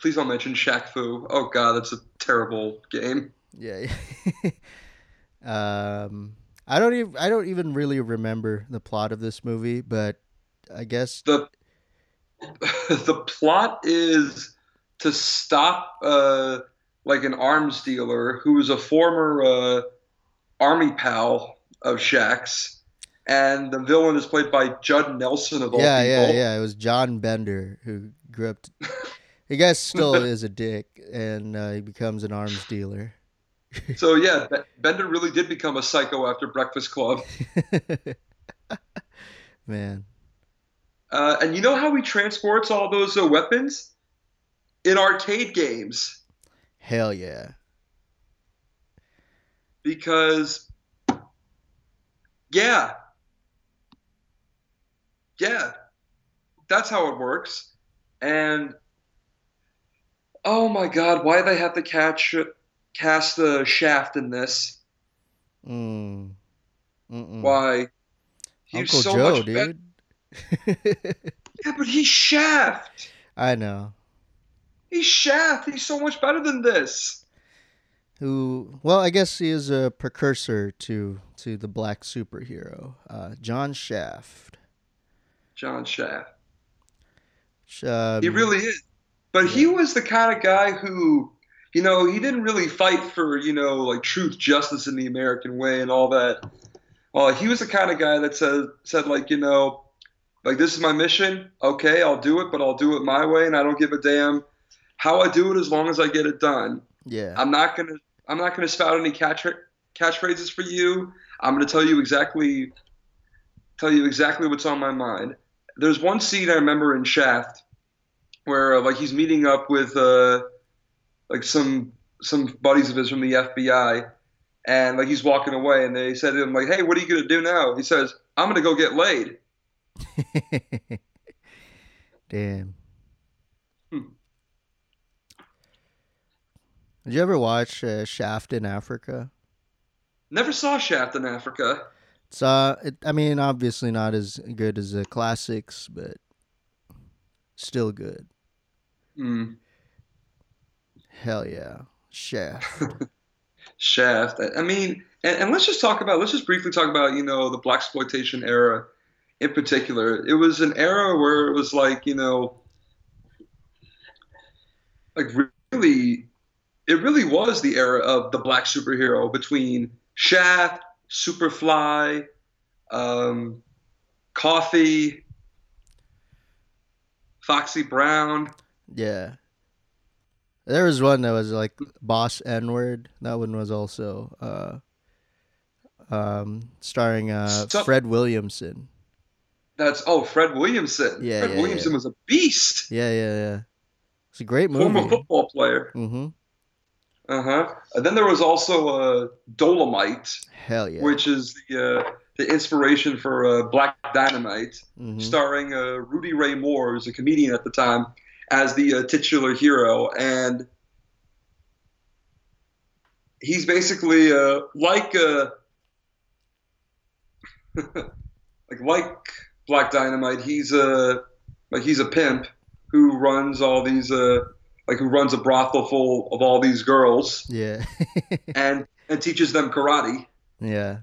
Please don't mention Shaq Fu. Oh god, that's a terrible game. Yeah. um I don't even I don't even really remember the plot of this movie, but I guess the The plot is to stop uh, like an arms dealer who is a former uh, army pal of Shaq's, and the villain is played by Judd Nelson of all yeah, people. yeah, yeah. yeah. It was John Bender who grew up. To, he guess still is a dick, and uh, he becomes an arms dealer. So yeah, Bender really did become a psycho after Breakfast Club. Man, Uh, and you know how he transports all those uh, weapons in arcade games hell yeah. because yeah, yeah, that's how it works. And oh my God, why do they have to catch cast the shaft in this? Mm. Mm-mm. Why? He's Uncle so Joe, much dude. Yeah, but he's Shaft. I know. He's Shaft. He's so much better than this. Who? Well, I guess he is a precursor to to the black superhero, uh, John Shaft. John Shaft. Sh- Um, He really is. But he was the kind of guy who, you know, he didn't really fight for, you know, like truth, justice in the American way and all that. Well, he was the kind of guy that said, said like, you know, like this is my mission. Okay, I'll do it, but I'll do it my way, and I don't give a damn how I do it as long as I get it done. Yeah. I'm not gonna, I'm not gonna spout any catch catchphrases for you. I'm gonna tell you exactly, tell you exactly what's on my mind. there's one scene I remember in Shaft where uh, like he's meeting up with uh, like some some buddies of his from the FBI, and like he's walking away, and they said to him like, "Hey, what are you gonna do now?" He says, "I'm gonna go get laid." Damn. Hmm. Did you ever watch uh, Shaft in Africa? Never saw Shaft in Africa. It's uh, it, I mean, obviously not as good as the classics, but still good. Hmm. Hell yeah, Shaft. Shaft. I mean, and, and let's just talk about. Let's just briefly talk about you know the blaxploitation era in particular. It was an era where it was like you know, like really, it really was the era of the black superhero between Shaft, Superfly, um, Coffy, Foxy Brown. yeah. There was one that was like Boss N Word. That one was also uh, um, starring uh, Stop. Fred Williamson. That's oh Fred Williamson. Yeah, Fred yeah, Williamson yeah. was a beast. Yeah, yeah, yeah. It's a great movie. Former football player. Mm-hmm. Uh huh. And then there was also uh, Dolomite, Hell yeah. which is the uh, the inspiration for uh, Black Dynamite, Mhm. starring uh, Rudy Ray Moore, who's a comedian at the time, as the uh, titular hero, and he's basically uh, like uh, like like Black Dynamite. He's a like he's a pimp who runs all these uh, like who runs a brothel full of all these girls Yeah. and and teaches them karate, yeah.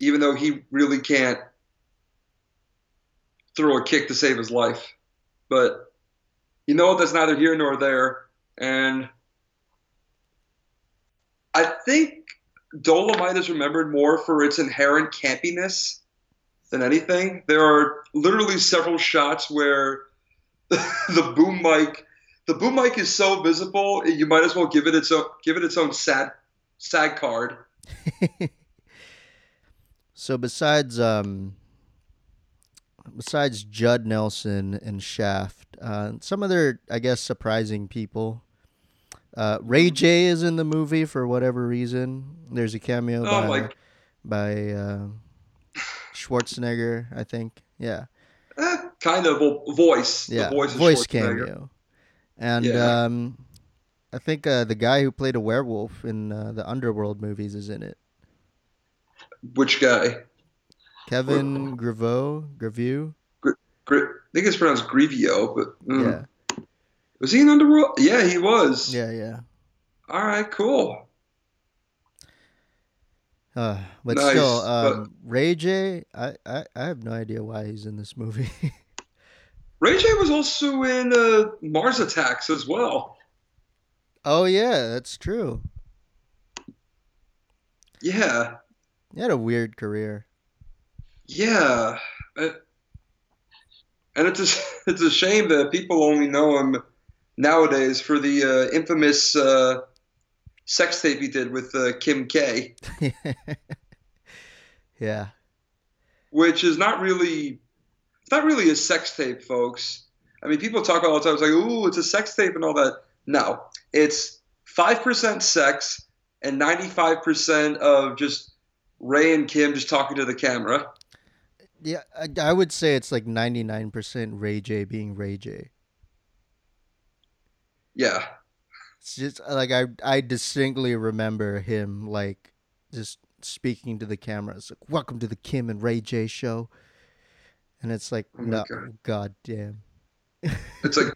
even though he really can't throw a kick to save his life. But you know? That's neither here nor there. And I think Dolomite is remembered more for its inherent campiness than anything. There are literally several shots where the boom mic, the boom mic is so visible, you might as well give it its own give it its own sad sad card. So besides um besides Judd Nelson and Shaft, uh, some other I guess surprising people. Uh, Ray J is in the movie for whatever reason. There's a cameo Oh by my by uh, Schwarzenegger, I think. Yeah, eh, kind of vo- voice. yeah, the voice, voice cameo, and Yeah. um, I think uh, the guy who played a werewolf in uh, the Underworld movies is in it. Which guy? Kevin Graveau, Graveau, Gri- I think it's pronounced Grivio, but mm. yeah, was he in Underworld? Yeah, he was. yeah, yeah. All right, cool. Uh, but Nice, still, but- um, Ray J, I, I, I have no idea why he's in this movie. Ray J was also in uh, Mars Attacks as well. oh yeah, that's true. Yeah, He had a weird career. Yeah. And it's a, it's a shame that people only know him nowadays for the uh, infamous uh, sex tape he did with uh, Kim K. yeah, which is not really it's not really a sex tape, folks. I mean, people talk all the time. It's like, ooh, it's a sex tape and all that. No, it's five percent sex and ninety-five percent of just Ray and Kim just talking to the camera. Yeah. I, I would say it's like ninety nine percent Ray J being Ray J. Yeah, It's just like I, I distinctly remember him like just speaking to the camera. It's like, "Welcome to the Kim and Ray J show," and it's like, Oh no, God. god damn. it's like,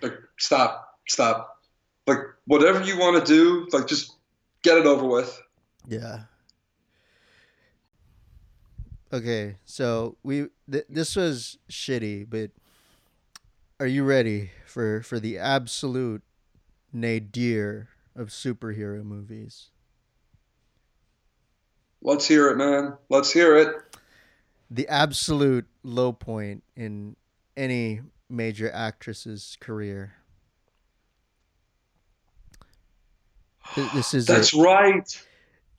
like stop, stop. Like whatever you want to do, like just get it over with. Yeah. Okay, so we th- this was shitty, but are you ready for for the absolute nadir of superhero movies? Let's hear it, man. Let's hear it. The absolute low point in any major actress's career. Th- This is That's it. right.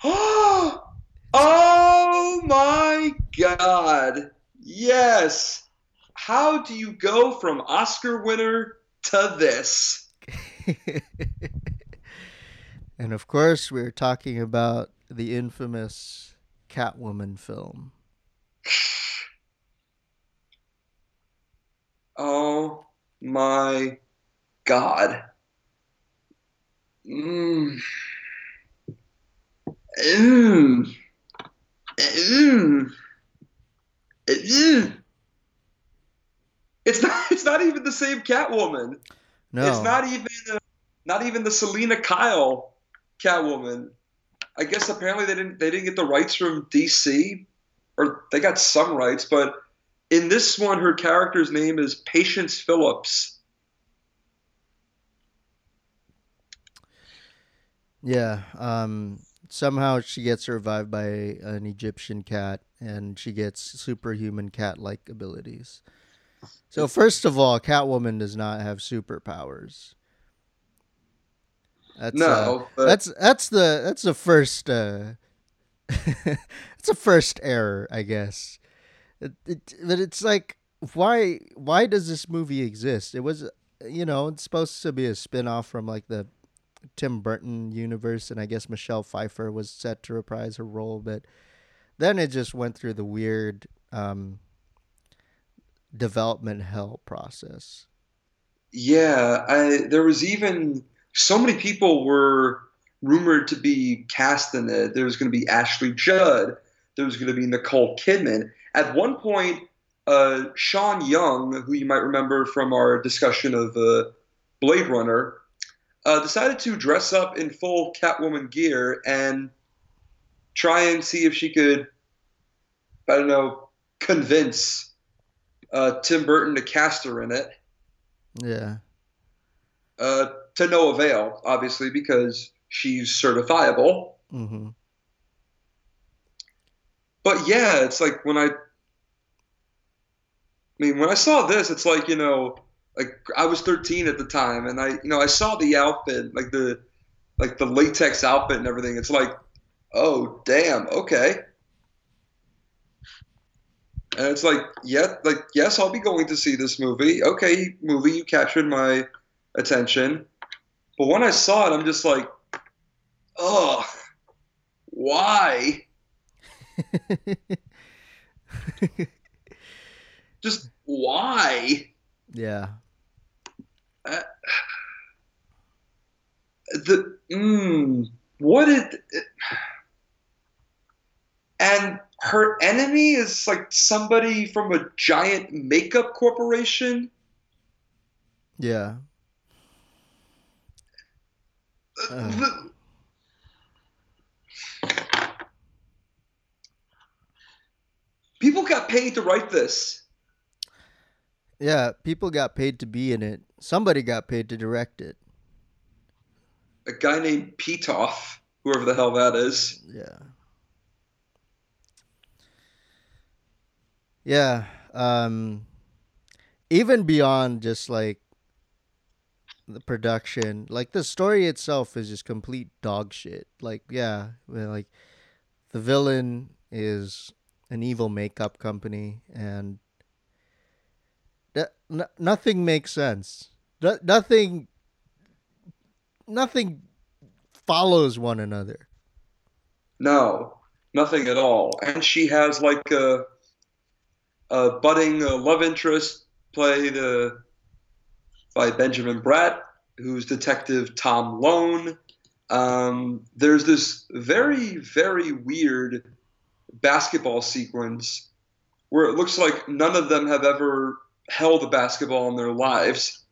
oh my God. Yes. how do you go from Oscar winner to this? and of course, we're talking about the infamous Catwoman film. Oh my god. Mm. Mm. It's not. It's not even the same Catwoman. No, It's not even. Uh, not even the Selina Kyle Catwoman. I guess apparently they didn't. They didn't get the rights from DC, or they got some rights, but in this one, her character's name is Patience Phillips. Yeah. Um, somehow she gets revived by an Egyptian cat, and she gets superhuman cat-like abilities. So first of all, Catwoman does not have superpowers. That's, uh, no, but- that's that's the that's the first uh, it's a first error, I guess. It, it, but it's like why why does this movie exist? It was you know it's supposed to be a spin off from like the Tim Burton universe, and I guess Michelle Pfeiffer was set to reprise her role, but then it just went through the weird um, development hell process. Yeah, I, there was even so many people were rumored to be cast in it. There was going to be Ashley Judd. There was going to be Nicole Kidman. At one point, uh, Sean Young, who you might remember from our discussion of uh, Blade Runner, uh, decided to dress up in full Catwoman gear and try and see if she could, I don't know, convince uh, Tim Burton to cast her in it Yeah. uh, to no avail, obviously, because she's certifiable. Mm-hmm. But yeah, it's like when I, I mean, when I saw this, it's like you know, like I was 13 at the time, and I, you know, I saw the outfit, like the, like the latex outfit and everything. It's like, oh damn, okay. And it's like, yeah, like yes, I'll be going to see this movie. Okay, movie, you captured my attention. But when I saw it, I'm just like, oh, why? Just why? Yeah. The mm, what it, it and her enemy is like somebody from a giant makeup corporation. Yeah. Uh, the- People got paid to write this. Yeah. People got paid to be in it. Somebody got paid to direct it. A guy named Pitof, whoever the hell that is. Yeah. Yeah. Um even beyond just like the production, like the story itself is just complete dog shit. Like yeah, like the villain is an evil makeup company and n- nothing makes sense. No- nothing nothing follows one another. No, nothing at all. And she has like a, a budding uh, love interest played uh, by Benjamin Bratt, who's Detective Tom Lone. Um, there's this very, very weird basketball sequence where it looks like none of them have ever held a basketball in their lives.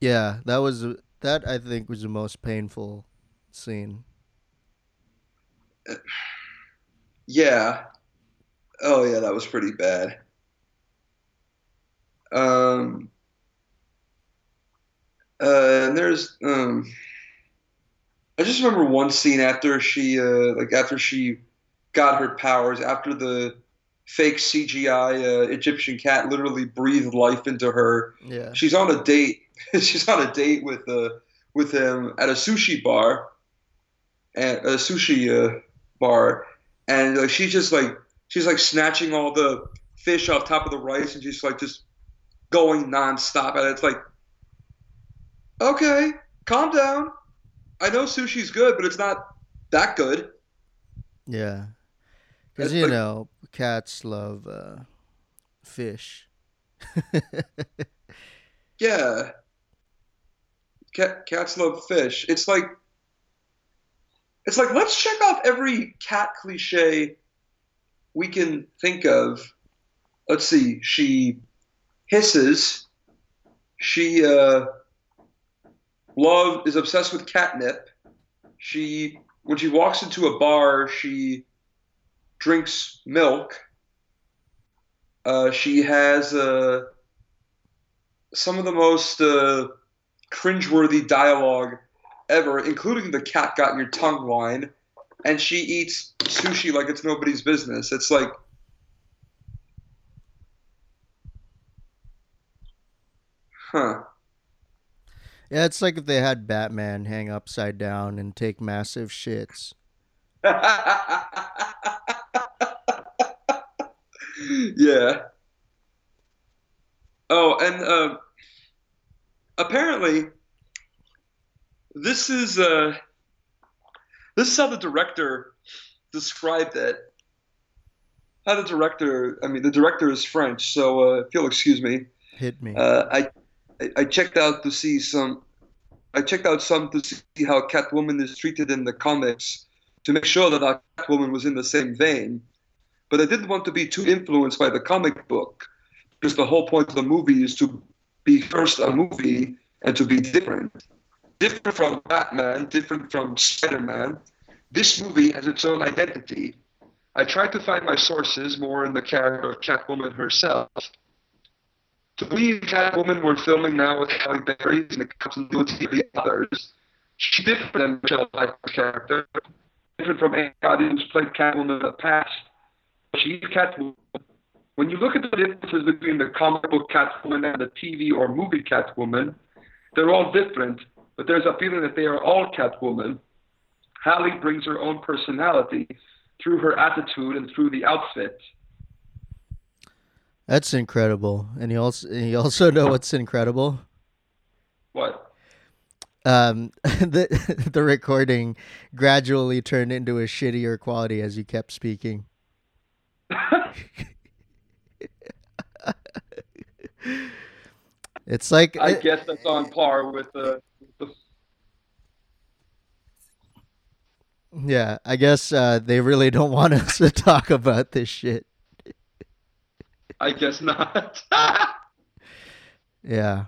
Yeah, that was that I think was the most painful scene. Yeah. Oh yeah, that was pretty bad. Um. Uh, and there's um. I just remember one scene after she uh like after she got her powers after the fake CGI uh, Egyptian cat literally breathed life into her. Yeah. She's on a date. she's on a date with uh with him at a sushi bar, at a sushi uh, bar, and like she's just like she's like snatching all the fish off top of the rice, and she's like just going nonstop, and it's like, okay, calm down. I know sushi's good, but it's not that good. Yeah, because you like- know cats love uh, fish. Yeah. Cat, cats love fish. It's like it's like let's check off every cat cliche we can think of. Let's see. She hisses. She uh love is obsessed with catnip. She when she walks into a bar, she drinks milk. Uh, she has uh, some of the most uh, cringeworthy dialogue ever, including the cat got your tongue line, and she eats sushi like it's nobody's business. It's like, huh. Yeah, it's like if they had Batman hang upside down and take massive shits. yeah. Oh, and uh, apparently, this is uh, this is how the director described it. How the director, I mean, the director is French, so uh, if you'll excuse me, Hit me. uh, I I- I checked out to see some. I checked out some to see how Catwoman is treated in the comics to make sure that our Catwoman was in the same vein. But I didn't want to be too influenced by the comic book because the whole point of the movie is to be first a movie and to be different. Different from Batman, different from Spider Man. This movie has its own identity. I tried to find my sources more in the character of Catwoman herself. To me, Catwoman we're filming now with Halle Berry and the continuity of the others. She's different than Michelle Pfeiffer's character, different from anybody who's played Catwoman in the past. She's Catwoman. When you look at the differences between the comic book Catwoman and the TV or movie Catwoman, they're all different, but there's a feeling that they are all Catwoman. Halle brings her own personality through her attitude and through the outfit. That's incredible. And you also you also know what's incredible? What? Um, the the recording gradually turned into a shittier quality as you kept speaking. It's like I guess that's on par with uh, the. yeah, I guess uh, they really don't want us to talk about this shit. I guess not. Yeah.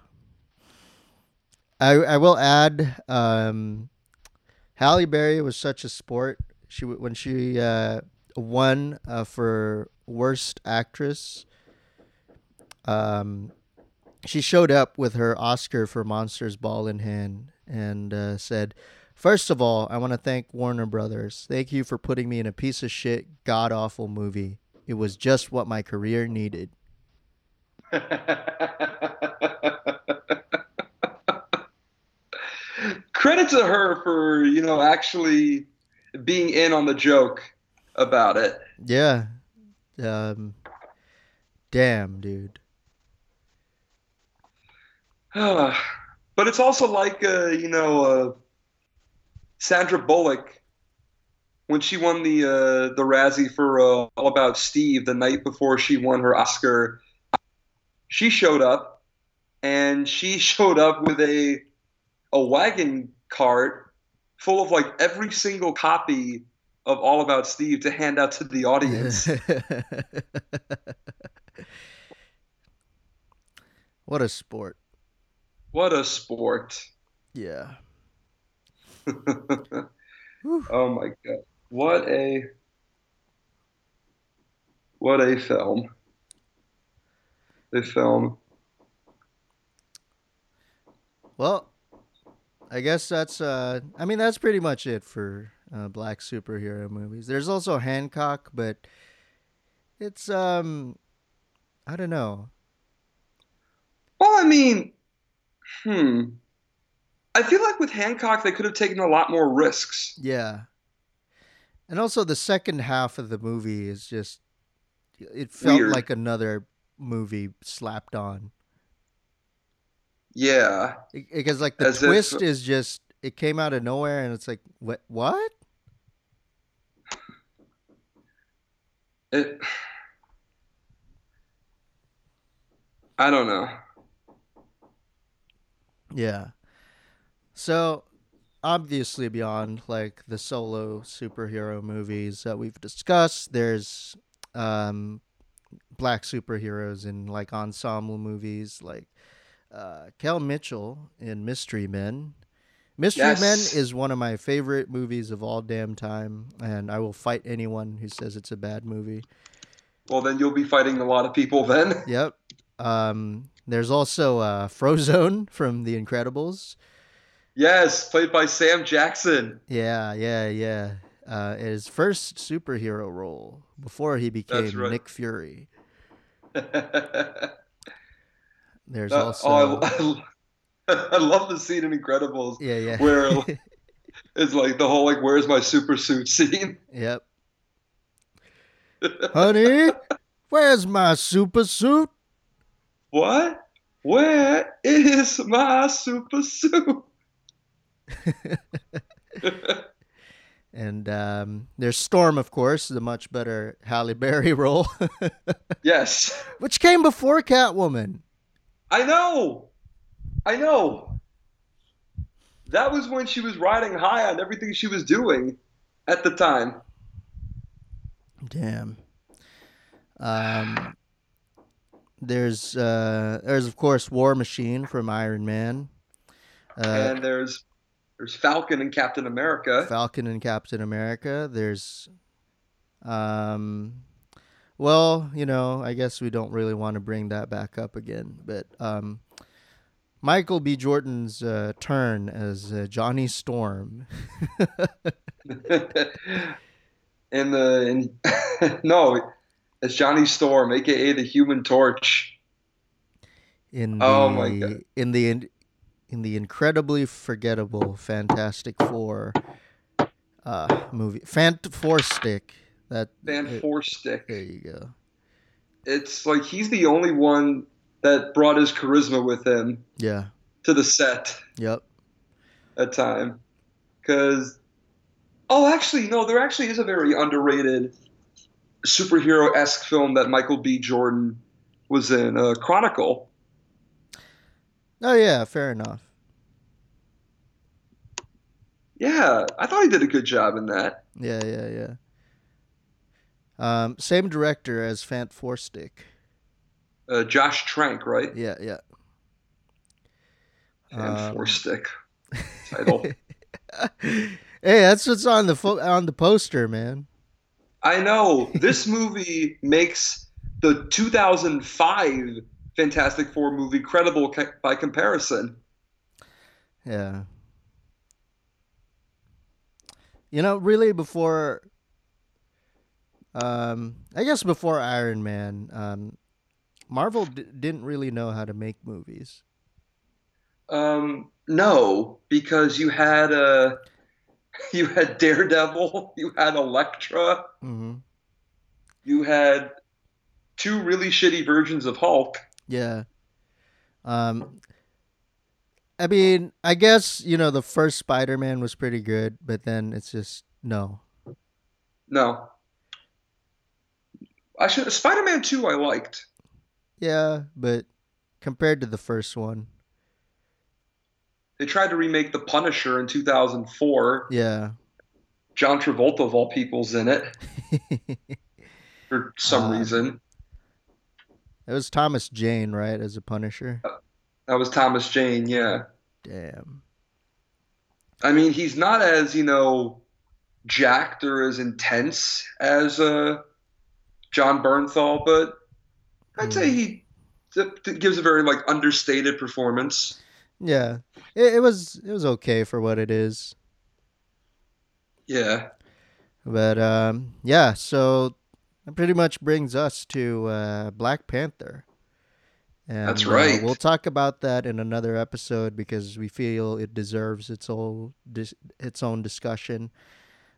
I I will add um Halle Berry was such a sport. She when she uh won uh, for worst actress um she showed up with her Oscar for Monsters Ball in hand and uh, said, First of all, I want to thank Warner Brothers. Thank you for putting me in a piece of shit, god awful movie. It was just what my career needed. Credit to her for you know actually being in on the joke about it. Yeah. Um damn, dude. but it's also like uh, you know uh, Sandra Bullock when she won the uh, the Razzie for uh, All About Steve the night before she won her Oscar. She showed up, and she showed up with a a wagon cart full of like every single copy of All About Steve to hand out to the audience. what a sport. what a sport! Yeah. oh my god. What a what a film. A film. Well, I guess that's uh I mean that's pretty much it for uh, black superhero movies. There's also Hancock, but it's um I don't know. Well, I mean, hmm. I feel like with Hancock they could have taken a lot more risks. Yeah. And also the second half of the movie is just it felt Weird. like another movie slapped on. Yeah, because like the As if- twist is just it came out of nowhere, and it's like what what? it. I don't know. Yeah. So obviously beyond like the solo superhero movies that we've discussed, there's um black superheroes in like ensemble movies like uh Kel Mitchell in Mystery Men. Mystery Yes. Men is one of my favorite movies of all damn time and I will fight anyone who says it's a bad movie. Well, then you'll be fighting a lot of people then. Yep. Um there's also uh Frozone from The Incredibles. Yes, played by Sam Jackson. Yeah, yeah, yeah. Uh, his first superhero role before he became right. Nick Fury. Uh, There's also oh, I, I love the scene in Incredibles yeah, yeah, where it's like the whole like "Where's my super suit?" scene. yep. Honey, where's my super suit? What? Where is my super suit? And um, there's Storm, of course, the much better Halle Berry role, yes, which came before Catwoman. I know. I know. That was when she was riding high on everything she was doing at the time. Damn. Um, there's uh, there's of course War Machine from Iron Man. Uh, and there's there's Falcon and Captain America. Falcon and Captain America. There's, um, well, you know, I guess we don't really want to bring that back up again, but um, Michael B. Jordan's uh, turn as uh, Johnny Storm. in the in, no, it's Johnny Storm, aka the Human Torch. in the Oh my God. in the in, in the incredibly forgettable Fantastic Four uh, movie, Fant Four Stick. That Van uh, Four Stick. there you go. It's like he's the only one that brought his charisma with him Yeah. to the set Yep. at time. Because, oh, actually, no, there actually is a very underrated superhero esque film that Michael B. Jordan was in, uh, Chronicle. Oh yeah. Fair enough. Yeah, I thought he did a good job in that. Yeah, yeah, yeah. Um, same director as Fant Four Stick. Uh, Josh Trank, right? Yeah, yeah. Um, Four Stick title. hey, that's what's on the fo- on the poster, man. I know this movie makes the 2005 Fantastic Four movie credible ca- by comparison. Yeah. You know, really before um I guess before Iron Man, um Marvel d- didn't really know how to make movies. Um, no, because you had uh, you had Daredevil, you had Elektra, Mhm. you had two really shitty versions of Hulk. Yeah. Um I mean, I guess, you know, the first Spider-Man was pretty good, but then it's just no. No, I should Spider-Man 2 I liked. Yeah, but compared to the first one, They tried to remake The Punisher in 2004. yeah. John Travolta of all people's in it for some Uh, reason. It was Thomas Jane, right, as a Punisher? That was Thomas Jane, yeah. Damn. I mean, he's not as, you know, jacked or as intense as uh, Jon Bernthal, but I'd say he th- th- gives a very like understated performance. Yeah. It, it was it was okay for what it is. Yeah. But um yeah, so that pretty much brings us to uh Black Panther. And, That's uh, right. we'll talk about that in another episode because we feel it deserves its own dis- its own discussion.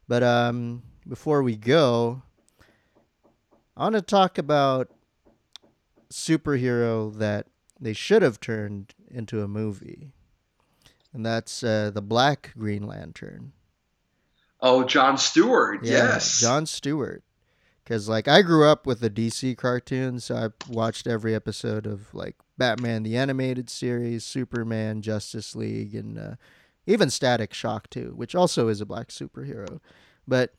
But um, before we go, I want to talk about superhero that they should have turned into a movie, and that's uh, the Black Green Lantern. Oh, John Stewart. Yeah, yes. John Stewart. Because like I grew up with the DC cartoons, so I watched every episode of like Batman the animated series, Superman, Justice League, and uh, even Static Shock too, which also is a black superhero. But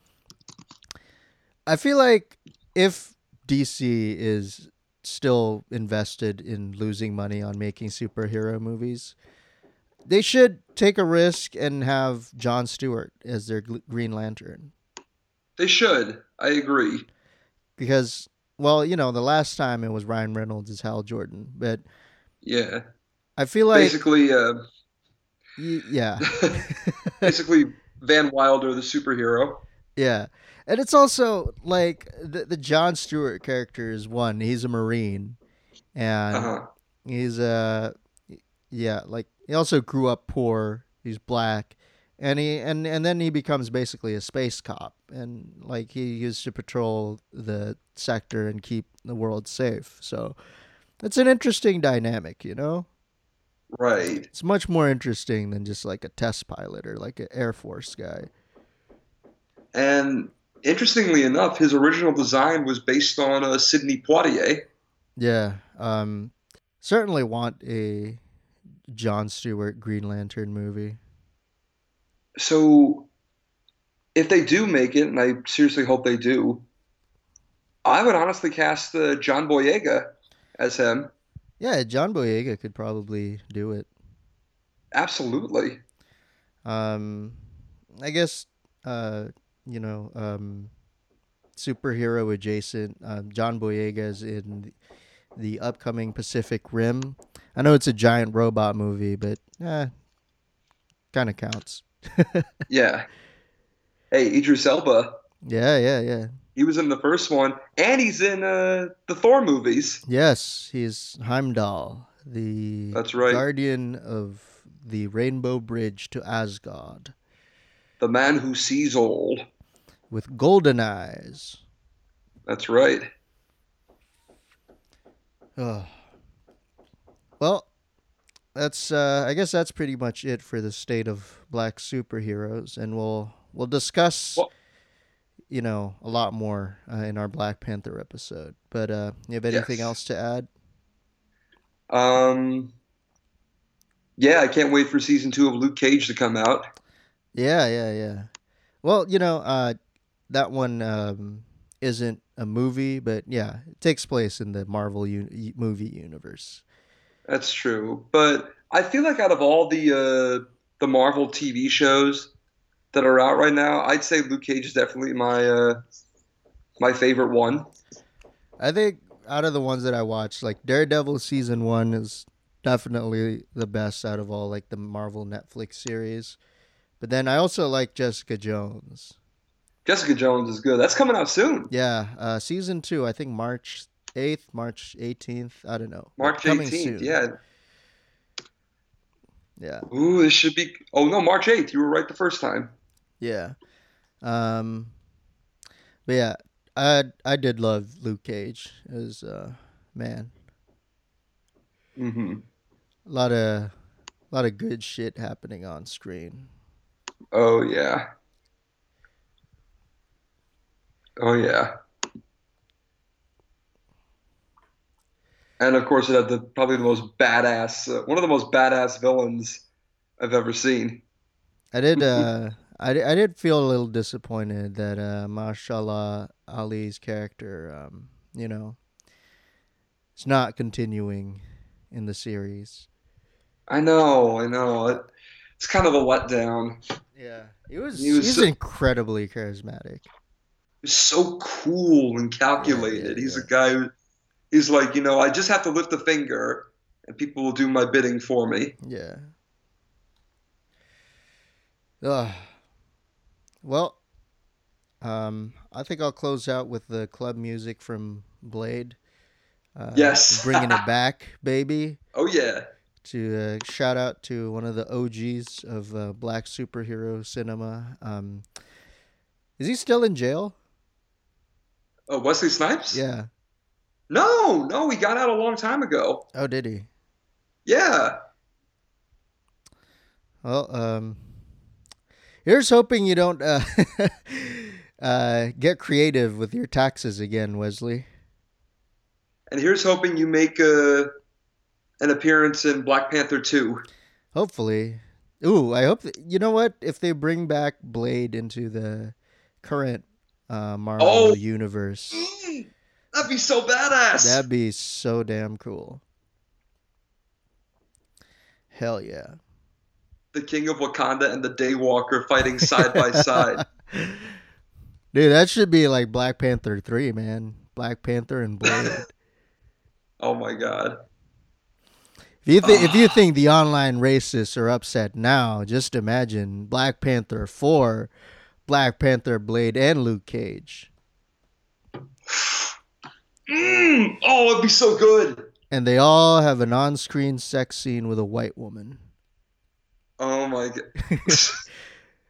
I feel like if DC is still invested in losing money on making superhero movies, they should take a risk and have John Stewart as their Green Lantern. They should. I agree. Because, well, you know, the last time it was Ryan Reynolds as Hal Jordan, but Yeah. I feel like, basically, uh, y- yeah, basically Van Wilder, the superhero. yeah. And it's also like the, the John Stewart character is one, he's a Marine, and Uh-huh. he's uh yeah like he also grew up poor. He's black. And he and and then he becomes basically a space cop. And like he used to patrol the sector and keep the world safe. So it's an interesting dynamic you know? Right. it's much more interesting than just like a test pilot or like an air force guy. And interestingly enough, his original design was based on uh, Sidney Poitier. yeah um certainly want a john stewart green lantern movie So if they do make it, and I seriously hope they do, I would honestly cast uh, John Boyega as him. yeah john boyega could probably do it Absolutely. Um, I guess uh, you know, um, superhero adjacent. Um, John Boyega's in the upcoming Pacific Rim. I know it's a giant robot movie, but eh, kind of counts. Yeah. Hey, Idris Elba. Yeah, yeah, yeah. He was in the first one, and he's in uh, the Thor movies. Yes, he's Heimdall, the That's right. guardian of the Rainbow Bridge to Asgard, The man who sees all. With golden eyes. That's right. Oh. Well, that's uh, I guess that's pretty much it for the state of black superheroes, and we'll we'll discuss, Well- you know, a lot more uh, in our Black Panther episode. But uh, you have anything Yes. else to add? Um, yeah, I can't wait for season two of Luke Cage to come out. Yeah, yeah, yeah. Well, you know, uh, that one um, isn't a movie, but yeah, it takes place in the Marvel un- movie universe. That's true, but I feel like out of all the uh, the Marvel TV shows that are out right now, I'd say Luke Cage is definitely my uh, my favorite one. I think out of the ones that I watched, like Daredevil season one is definitely the best out of all like the Marvel Netflix series. But then I also like Jessica Jones. Jessica Jones is good. That's coming out soon, Yeah, uh, season two. I think March eighth, March eighteenth. I don't know. March Coming 18th. soon. Yeah. yeah, Ooh, this should be. Oh no, March 8th. You were right the first time. yeah. Um, but yeah, I I did love Luke Cage. as uh, man, hmm a lot of a lot of good shit happening on screen. Oh yeah. Oh yeah. And of course, it had the probably the most badass, uh, one of the most badass villains I've ever seen. I did. Uh, I, I did feel a little disappointed that uh, Mahershala Ali's character, um, you know, is not continuing in the series. I know, I know. It, it's kind of a letdown. Yeah, he was. He was he's so- incredibly charismatic. He's so cool and calculated. yeah, he's yeah. a guy who, he's like, you know, I just have to lift a finger, and people will do my bidding for me. Yeah. Ugh. Well, um, I think I'll close out with the club music from Blade. Uh, Yes. bringing it back, baby. Oh yeah. to uh, shout out to one of the OGs of uh, black superhero cinema. Um, is he still in jail? Oh, Wesley Snipes? Yeah. No, no, he got out a long time ago. Oh, did he? Yeah. Well, um, here's hoping you don't uh, uh, get creative with your taxes again, Wesley. And here's hoping you make a, an appearance in Black Panther 2. Hopefully. Ooh, I hope that, you know what? If they bring back Blade into the current uh, Marvel Oh. universe, Mm, that'd be so badass. that'd be so damn cool. Hell yeah. the King of Wakanda and the Daywalker fighting side by side. Dude, that should be like Black Panther 3, man. Black Panther and Blade. Oh my god. If you, th- if you think the online racists are upset now, just imagine Black Panther 4, Black Panther, Blade, and Luke Cage. Mm, oh, it'd be so good. And they all have an on screen sex scene with a white woman. Oh my god.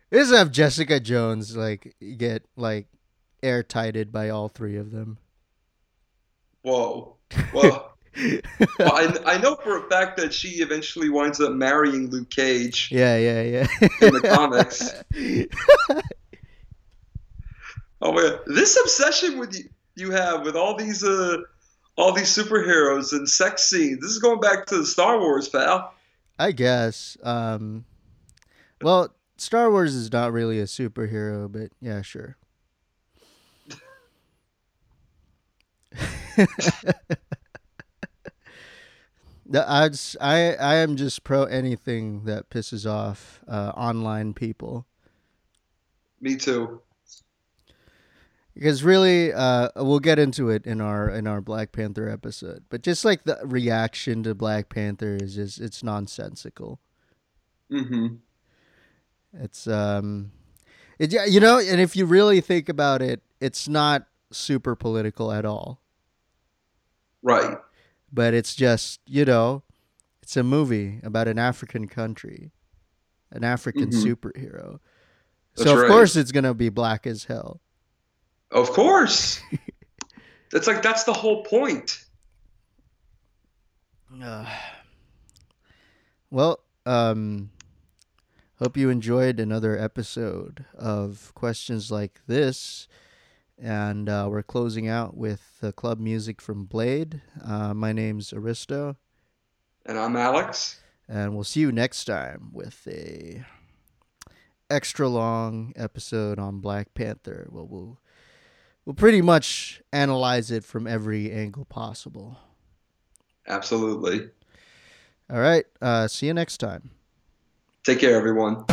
This have Jessica Jones like get like airtighted by all three of them. Whoa. Well, well I, I know for a fact that she eventually winds up marrying Luke Cage Yeah, yeah, yeah. in the comics. Oh my god. This obsession with you you have with all these uh all these superheroes and sex scenes. This is going back to the Star Wars, pal. I guess. Um, well, Star Wars is not really a superhero, but yeah, sure. I, I I am just pro anything that pisses off uh, online people Me too. Because really uh, we'll get into it in our in our Black Panther episode, but just like the reaction to Black Panther is just it's nonsensical. mm-hmm It's um, it yeah, you know, and if you really think about it, it's not super political at all. Right. But it's just you know, it's a movie about an African country, an African Mhm. superhero. That's so of right. course it's gonna be black as hell. Of course. That's like that's the whole point. Uh, well, um, hope you enjoyed another episode of questions like this. And uh, we're closing out with the club music from Blade. Uh, my name's Aristo, And I'm Alex. and we'll see you next time with a extra long episode on Black Panther. Well, we'll we'll pretty much analyze it from every angle possible. Absolutely. All right, uh, see you next time. Take care, everyone.